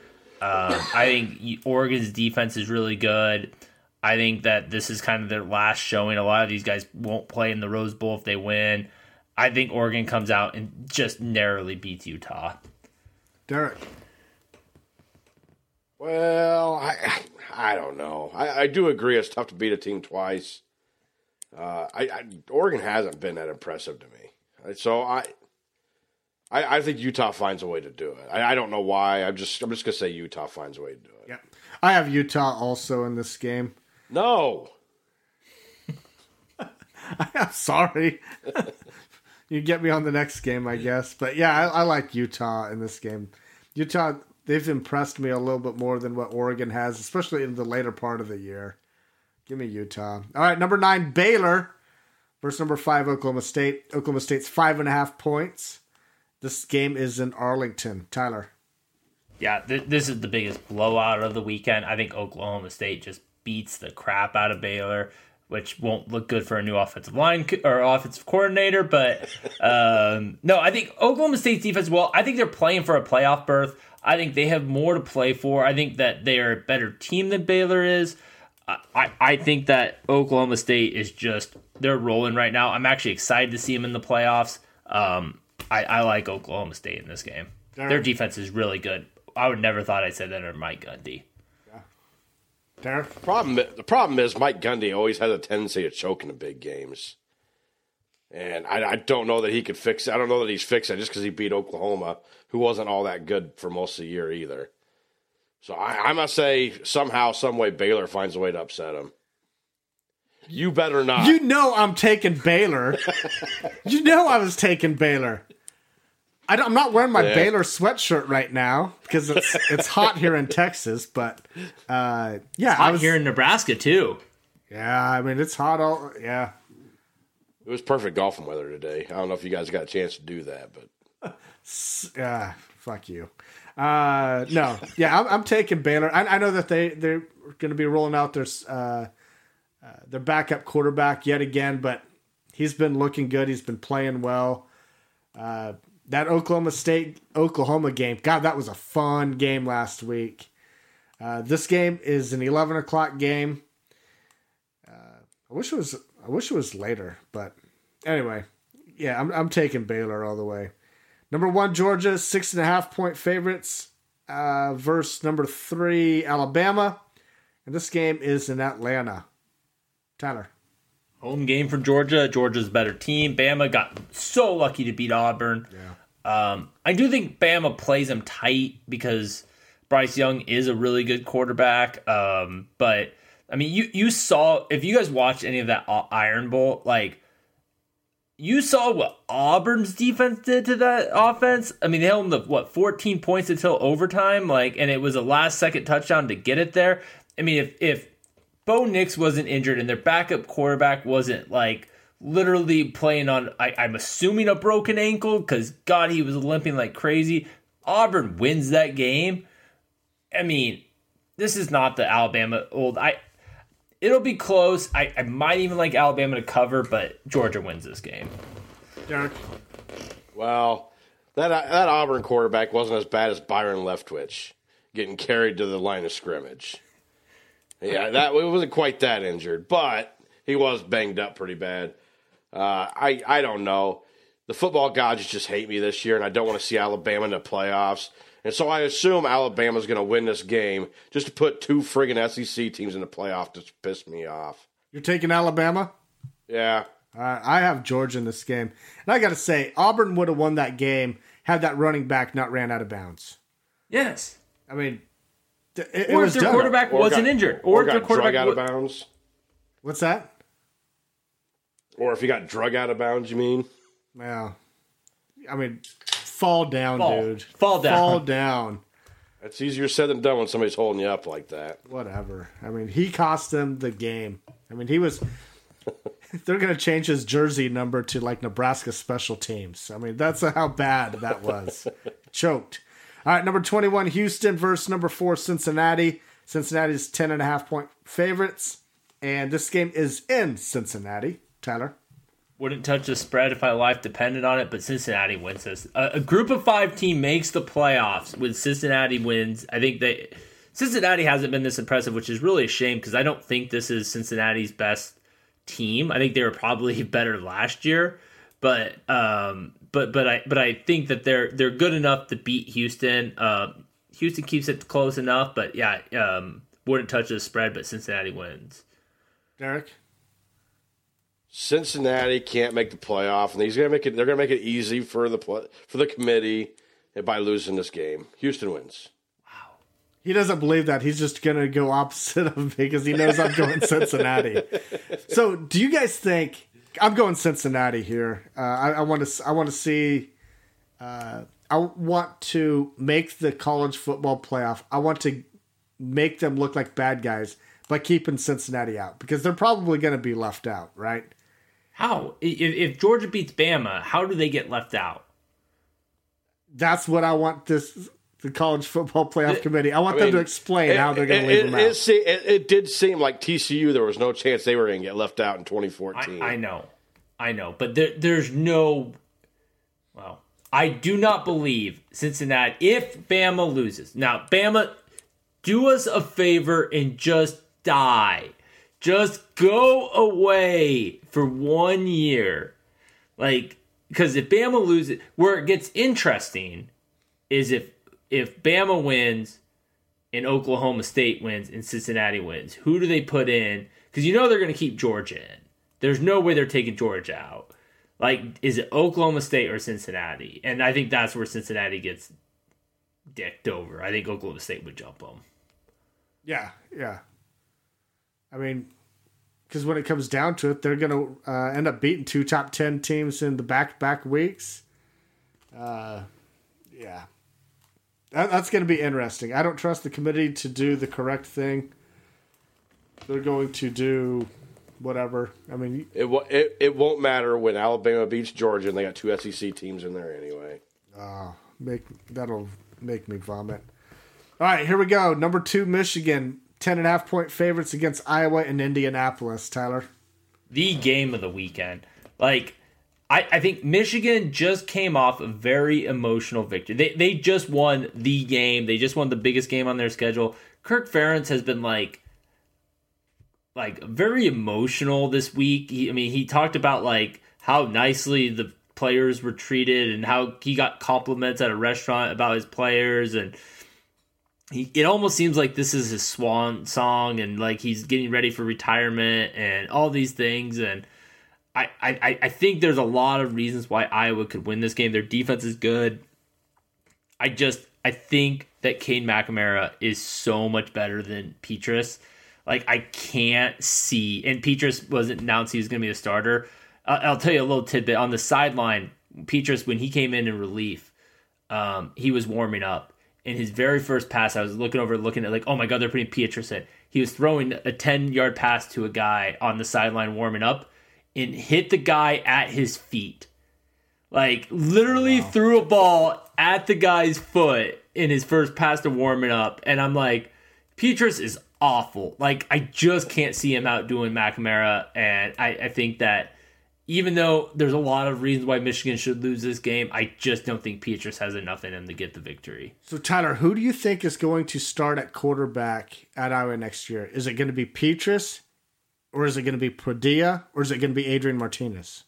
Um, I think Oregon's defense is really good. I think that this is kind of their last showing. A lot of these guys won't play in the Rose Bowl if they win. I think Oregon comes out and just narrowly beats Utah. Derek. Well, I I don't know. I, I do agree it's tough to beat a team twice. Uh, I, I Oregon hasn't been that impressive to me, so I. I, I think Utah finds a way to do it. I, I don't know why. I'm just I'm just gonna say Utah finds a way to do it. Yeah. I have Utah also in this game. No, [laughs] I'm sorry. [laughs] you get me on the next game, I guess. But yeah, I, I like Utah in this game. Utah, they've impressed me a little bit more than what Oregon has, especially in the later part of the year. Give me Utah. All right, number nine, Baylor versus number five, Oklahoma State. Oklahoma State's five and a half points. This game is in Arlington. Tyler. Yeah, th- this is the biggest blowout of the weekend. I think Oklahoma State just beats the crap out of Baylor. Which won't look good for a new offensive line co- or offensive coordinator. But [laughs] um, no, I think Oklahoma State's defense. Well, I think they're playing for a playoff berth. I think they have more to play for. I think that they are a better team than Baylor is. I, I think that Oklahoma State is just they're rolling right now. I'm actually excited to see them in the playoffs. Um, I, I like Oklahoma State in this game. Their defense is really good. I would never thought I'd say that or Mike Gundy. Derek? Problem, the problem is Mike Gundy always has a tendency to choke in the big games, and I, I don't know that he could fix. it. I don't know that he's fixed it just because he beat Oklahoma, who wasn't all that good for most of the year either. So I, I must say, somehow, some way, Baylor finds a way to upset him. You better not. You know I'm taking Baylor. [laughs] you know I was taking Baylor. I am not wearing my Yeah. Baylor sweatshirt right now because it's it's hot here in [laughs] Texas. But uh, yeah, I Hot was here in Nebraska too. Yeah, I mean it's hot all. Yeah, it was perfect golfing weather today. I don't know if you guys got a chance to do that, but yeah. Fuck you. Uh, no, yeah, I'm, I'm taking Baylor. I, I know that they they're going to be rolling out their uh, uh, their backup quarterback yet again, but he's been looking good. He's been playing well. Uh, that Oklahoma State Oklahoma game, God, that was a fun game last week. Uh, this game is an 11 o'clock game. Uh, I wish it was. I wish it was later, but anyway, yeah, I'm I'm taking Baylor all the way. Number one, Georgia, six and a half point favorites. Uh, verse number three, Alabama, and this game is in Atlanta. Tyler, Home game for Georgia. Georgia's a better team. Bama got so lucky to beat Auburn. Um, I do think Bama plays them tight because Bryce Young is a really good quarterback. Um, but I mean, you you saw if you guys watched any of that Iron Bowl, like you saw what Auburn's defense did to that offense. I mean, they held them to what 14 points until overtime, like, and it was a last second touchdown to get it there. I mean, if if Bo Nix wasn't injured and their backup quarterback wasn't like literally playing on, I, I'm assuming a broken ankle because God, he was limping like crazy. Auburn wins that game. I mean, this is not the Alabama old. I it'll be close. I, I might even like Alabama to cover, but Georgia wins this game. Derek, well, that that Auburn quarterback wasn't as bad as Byron Leftwich getting carried to the line of scrimmage. Yeah, that it wasn't quite that injured, but he was banged up pretty bad. Uh, I I don't know. The football gods just hate me this year, and I don't want to see Alabama in the playoffs. And so I assume Alabama's going to win this game just to put two friggin' SEC teams in the playoff to piss me off. you're taking Alabama. Yeah, Uh, I have Georgia in this game, and I got to say, Auburn would have won that game had that running back not ran out of bounds. Yes. I mean, th- it, it Or if was their done. quarterback Or wasn't got- injured. or Or, if their got quarterback drug out of bounds, What's that? Or if he got drug out of bounds. You mean? Yeah. I mean, fall down, Fall. dude. Fall down. Fall down. That's easier said than done when somebody's holding you up like that. Whatever. I mean, he cost them the game. I mean, he was. [laughs] They're going to change his jersey number to like Nebraska special teams. I mean, that's how bad that was. [laughs] Choked. All right, number 21, Houston versus number four, Cincinnati. Cincinnati's 10 and a half point favorites. And this game is in Cincinnati. Tyler. Wouldn't touch the spread if my life depended on it, but Cincinnati wins this. A, a group of five team makes the playoffs when Cincinnati wins. I think they Cincinnati hasn't been this impressive, which is really a shame because I don't think this is Cincinnati's best team. I think they were probably [laughs] better last year, but um, but but I but I think that they're they're good enough to beat Houston. Uh, Houston keeps it close enough, but yeah, um, wouldn't touch the spread, but Cincinnati wins. Derek. Cincinnati can't make the playoff, and he's gonna make it. They're gonna make it easy for the for the committee by losing this game. Houston wins. Wow. He doesn't believe that. He's just going to go opposite of me because he knows I'm going Cincinnati. [laughs] So, do you guys think I'm going Cincinnati here? Uh, I, I want to. I want to see. Uh, I want to make the college football playoff. I want to make them look like bad guys by keeping Cincinnati out because they're probably going to be left out, right? How if, if Georgia beats Bama, how do they get left out? That's what I want this the college football playoff committee. I want them to explain it, how they're going to leave it, him it, out. it, it did seem like TCU. There was no chance they were going to get left out in 2014. I, I know, I know, but there, there's no. Well, I do not believe Cincinnati. If Bama loses, now Bama, do us a favor and just die. Just go away for one year, like because if Bama loses, where it gets interesting is if if Bama wins and Oklahoma State wins and Cincinnati wins, who do they put in? Because you know they're going to keep Georgia in. There's no way they're taking Georgia out. Like, is it Oklahoma State or Cincinnati? And I think that's where Cincinnati gets dicked over. I think Oklahoma State would jump them. Yeah, yeah. I mean, because when it comes down to it, they're going to uh, end up beating two top 10 teams in the back back weeks. Uh, yeah. That, that's going to be interesting. I don't trust the committee to do the correct thing. They're going to do whatever. I mean, It, wo- it it won't matter when Alabama beats Georgia and they got two SEC teams in there anyway. make that'll make me vomit. All right, here we go. Number two, Michigan, ten and a half point favorites against Iowa and Indianapolis. Tyler, the game of the weekend. Like, I, I think Michigan just came off a very emotional victory. They, they just won the game. They just won the biggest game on their schedule. Kirk Ferentz has been like, like very emotional this week. He, I mean, he talked about like how nicely the players were treated and how he got compliments at a restaurant about his players and he, it almost seems like this is his swan song and like he's getting ready for retirement and all these things and I, I, I think there's a lot of reasons why Iowa could win this game. Their defense is good. I just I think that Cade McNamara is so much better than Petras. Like I can't see, and Petras wasn't announced he was going to be a starter. Uh, I'll tell you a little tidbit on the sideline. Petras, when he came in in relief, um, he was warming up. In his very first pass, I was looking over, looking at like, oh my god, they're putting Petras in. He was throwing a ten yard pass to a guy on the sideline warming up, and hit the guy at his feet. Like literally threw a ball at the guy's foot in his first pass to warming up, and I'm like, Petras is awful. Like I just can't see him outdoing McNamara, and I, I think that even though there's a lot of reasons why Michigan should lose this game, I just don't think Petras has enough in him to get the victory. so Tyler, who do you think is going to start at quarterback at Iowa next year? Is it going to be Petras, or is it going to be Padilla, or is it going to be Adrian Martinez?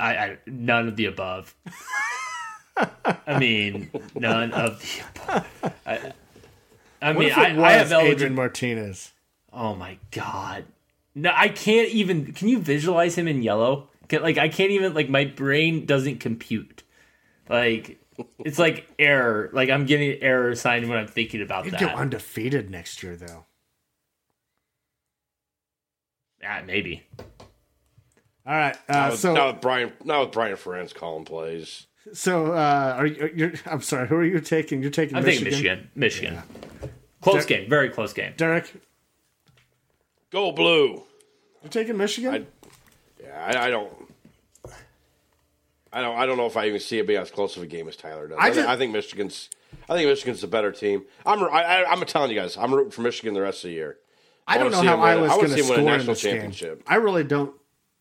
I, I none of the above. I mean, none of the above. I, I mean, I, I have Adrian. Martinez? Oh my god. No, I can't even. Can you visualize him in yellow? Can, like, I can't even. Like, my brain doesn't compute. Like, it's like error. Like, I'm getting an error sign when I'm thinking about He'd that. go undefeated next year, though. Ah, maybe. All right, Not uh, with, so not with Brian, not with Brian Ferentz calling plays. so uh, are you? You're, I'm sorry. Who are you taking? You're taking I'm Michigan. thinking Michigan. Michigan. Close Der- game. Very close game. Derek, Go blue. you're taking Michigan. I- Yeah, I, I don't. I don't. I don't know if I even see it being as close of a game as Tyler does. I I, think, just- I think Michigan's. I think Michigan's the better team. I'm. I, I, I'm telling you guys. I'm rooting for Michigan the rest of the year. I don't know how Iowa's going to see him win a score in national this game. championship. I really don't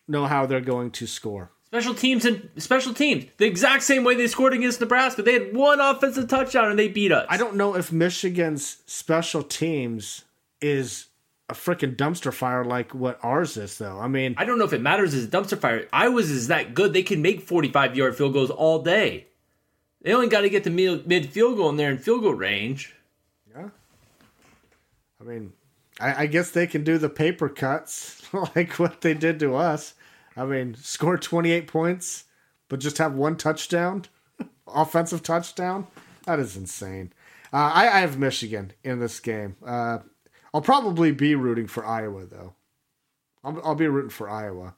know how they're going to score. Special teams and special teams. The exact same way they scored against Nebraska. They had one offensive touchdown and they beat us. I don't know if Michigan's special teams is a freaking dumpster fire like what ours is, though. I mean, I don't know if it matters as a dumpster fire. Iowa's is that good. They can make 45 yard field goals all day. They only got to get the mid, field goal in there in field goal range. Yeah, I mean, I, I guess they can do the paper cuts [laughs] like what they did to us. I mean, score 28 points, but just have one touchdown, [laughs] offensive touchdown. That is insane. Uh, I, I have Michigan in this game. Uh, I'll probably be rooting for Iowa, though. I'll, I'll be rooting for Iowa.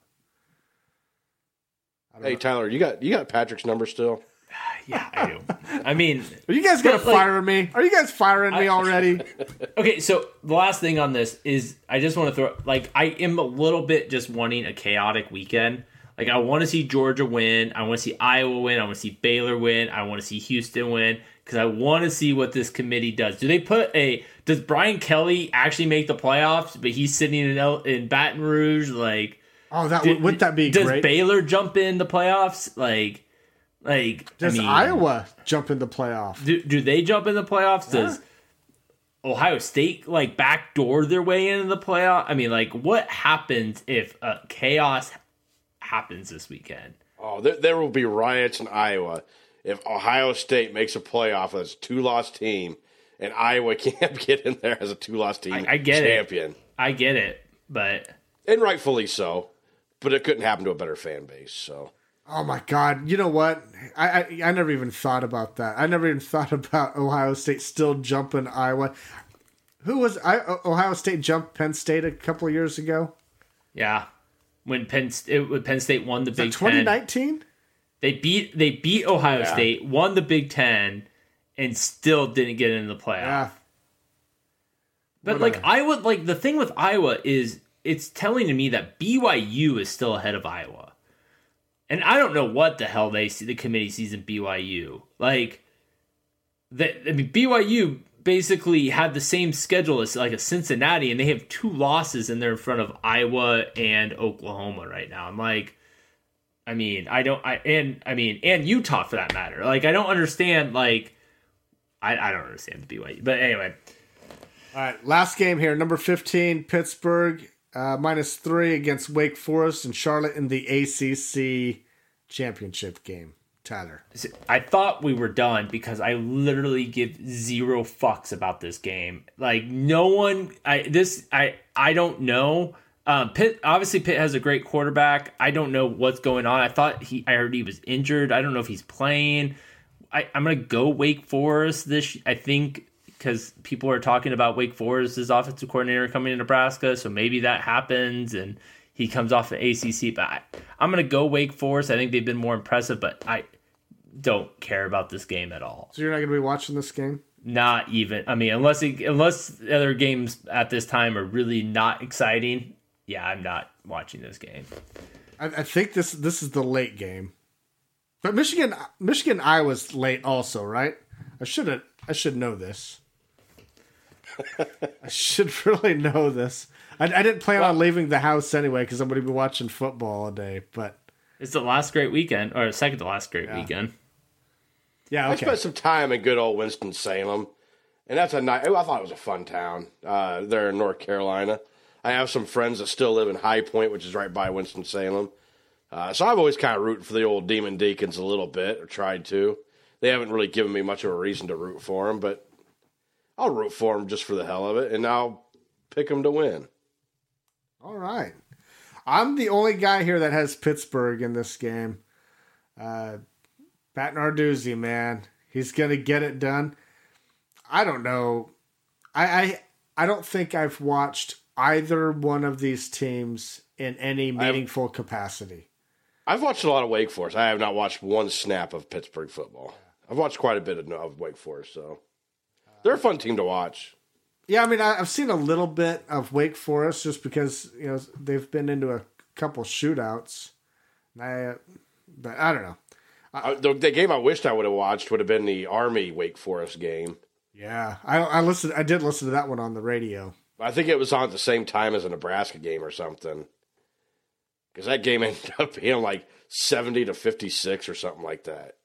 Hey Tyler, you got you got Patrick's number still? [sighs] Yeah, I do. I mean, Are you guys gonna like- fire me? Are you guys firing me already? [laughs] [laughs] okay, so the last thing on this is I just want to throw like I am a little bit just wanting a chaotic weekend. Like I want to see Georgia win. I want to see Iowa win. I want to see Baylor win. I want to see Houston win because I want to see what this committee does. Do they put a? Does Brian Kelly actually make the playoffs? But he's sitting in El, in Baton Rouge. Like, Oh, that did- would that be does great? Baylor jump in the playoffs? Like, like Does I mean, Iowa jump in the playoff? do, do they jump in the playoffs? Does Ohio State like backdoor their way into the playoff? I mean, like, what happens if uh, chaos happens this weekend? Oh, there, there will be riots in Iowa if Ohio State makes a playoff as a two loss team and Iowa [laughs] can't get in there as a two loss team I- I get it. champion. I get it, but And rightfully so. But it couldn't happen to a better fan base. So Oh my God! You know what? I, I I never even thought about that. I never even [laughs] thought about Ohio State still jumping Iowa. Who was I? Ohio State jumped Penn State a couple of years ago. yeah, when Penn State, when Penn State won the Big Twenty nineteen. they beat they beat Ohio State, won the Big Ten, and still didn't get into the playoff. Yeah. But like Iowa, like the thing with Iowa is it's telling to me that BYU is still ahead of Iowa, and I don't know what the hell they see the committee sees in BYU. Like, that I mean BYU basically had the same schedule as like a Cincinnati, and they have two losses, and they're in front of Iowa and Oklahoma right now. I'm like. I mean, I don't, I and I mean, and Utah for that matter. Like, I don't understand. Like, I, I don't understand the BYU. But anyway, All right, last game here. Number fifteen, Pittsburgh uh, minus three against Wake Forest and Charlotte in the ACC championship game. Tyler. I thought we were done because I literally give zero fucks about this game. Like no one, I this I I don't know. Um, Pitt obviously Pitt has a great quarterback. I don't know what's going on. I thought he, I heard he was injured. I don't know if he's playing. I, I'm gonna go Wake Forest this. I think because people are talking about Wake Forest's offensive coordinator coming to Nebraska, so maybe that happens and he comes off the ACC. But I, I'm gonna go Wake Forest. I think they've been more impressive, but I don't care about this game at all. So you're not going to be watching this game? Not even. I mean, unless it, unless the other games at this time are really not exciting. Yeah, I'm not watching this game. I, I think this this is the late game. But Michigan Michigan Iowa's late also, right? I should have I should know this. I should [laughs] really know this. I, I didn't plan on leaving the house anyway because I'm going to be watching football all day. But It's the last great weekend, or second to last great weekend. yeah, I spent some time in good old Winston Salem, and that's a nice. I thought it was a fun town. Uh, there in North Carolina, I have some friends that still live in High Point, which is right by Winston Salem. Uh, so I've always kind of rooted for the old Demon Deacons a little bit, or tried to. They haven't really given me much of a reason to root for them, but I'll root for them just for the hell of it, and I'll pick them to win. All right. I'm the only guy here that has Pittsburgh in this game. Uh, Pat Narduzzi, man, he's gonna get it done. I don't know. I, I I don't think I've watched either one of these teams in any meaningful capacity. I've watched a lot of Wake Forest. I have not watched one snap of Pittsburgh football. I've watched quite a bit of, of Wake Forest, so they're a fun team to watch. Yeah, I mean, I, I've seen a little bit of Wake Forest just because you know they've been into a couple shootouts. I, but I don't know. Uh, the, the game I wished I would have watched would have been the Army Wake Forest game. Yeah, I, I listened. I did listen to that one on the radio. I think it was on at the same time as a Nebraska game or something. Because that game [laughs] ended up being like seventy to fifty six or something like that.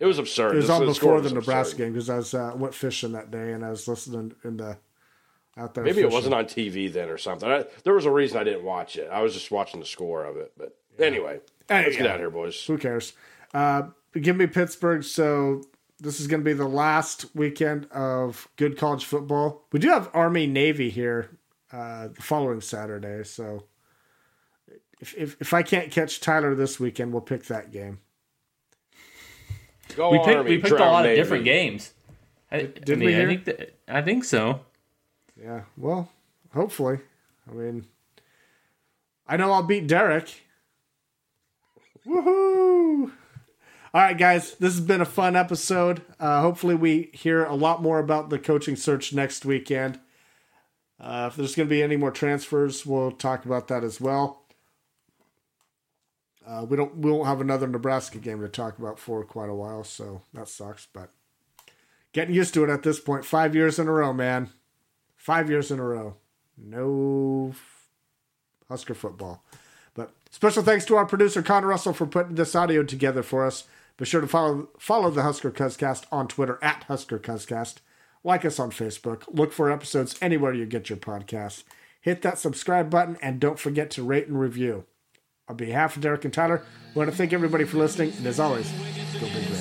It was absurd. It was The- on before the Nebraska game because I was uh, went fishing that day and I was listening in the out there. Maybe it wasn't on TV then or something. I, there was a reason I didn't watch it. I was just watching the score of it. But anyway, Hey, let's get out of here, boys. Who cares? Uh, give me Pittsburgh. So this is going to be the last weekend of good college football. We do have Army Navy here uh, the following Saturday. So if, if if I can't catch Tyler this weekend, we'll pick that game. Go We picked Army, we picked a lot Navy. of different games. I, did I we mean, I think that, I think so. Yeah. Well, hopefully. I mean, I know I'll beat Derek. Woohoo! All right, guys, this has been a fun episode. Uh, hopefully, we hear a lot more about the coaching search next weekend. Uh, if there's going to be any more transfers, we'll talk about that as well. Uh, we don't we won't have another Nebraska game to talk about for quite a while, so that sucks. But getting used to it at this point. Five years in a row, man. Five years in a row. No Husker football. But special thanks to our producer Connor Russell for putting this audio together for us. Be sure to follow follow the Husker Cuzcast on Twitter at Husker Cuzcast. Like us on Facebook. Look for episodes anywhere you get your podcasts. Hit that subscribe button and don't forget to rate and review. On behalf of Derek and Tyler, we want to thank everybody for listening. And as always, go big.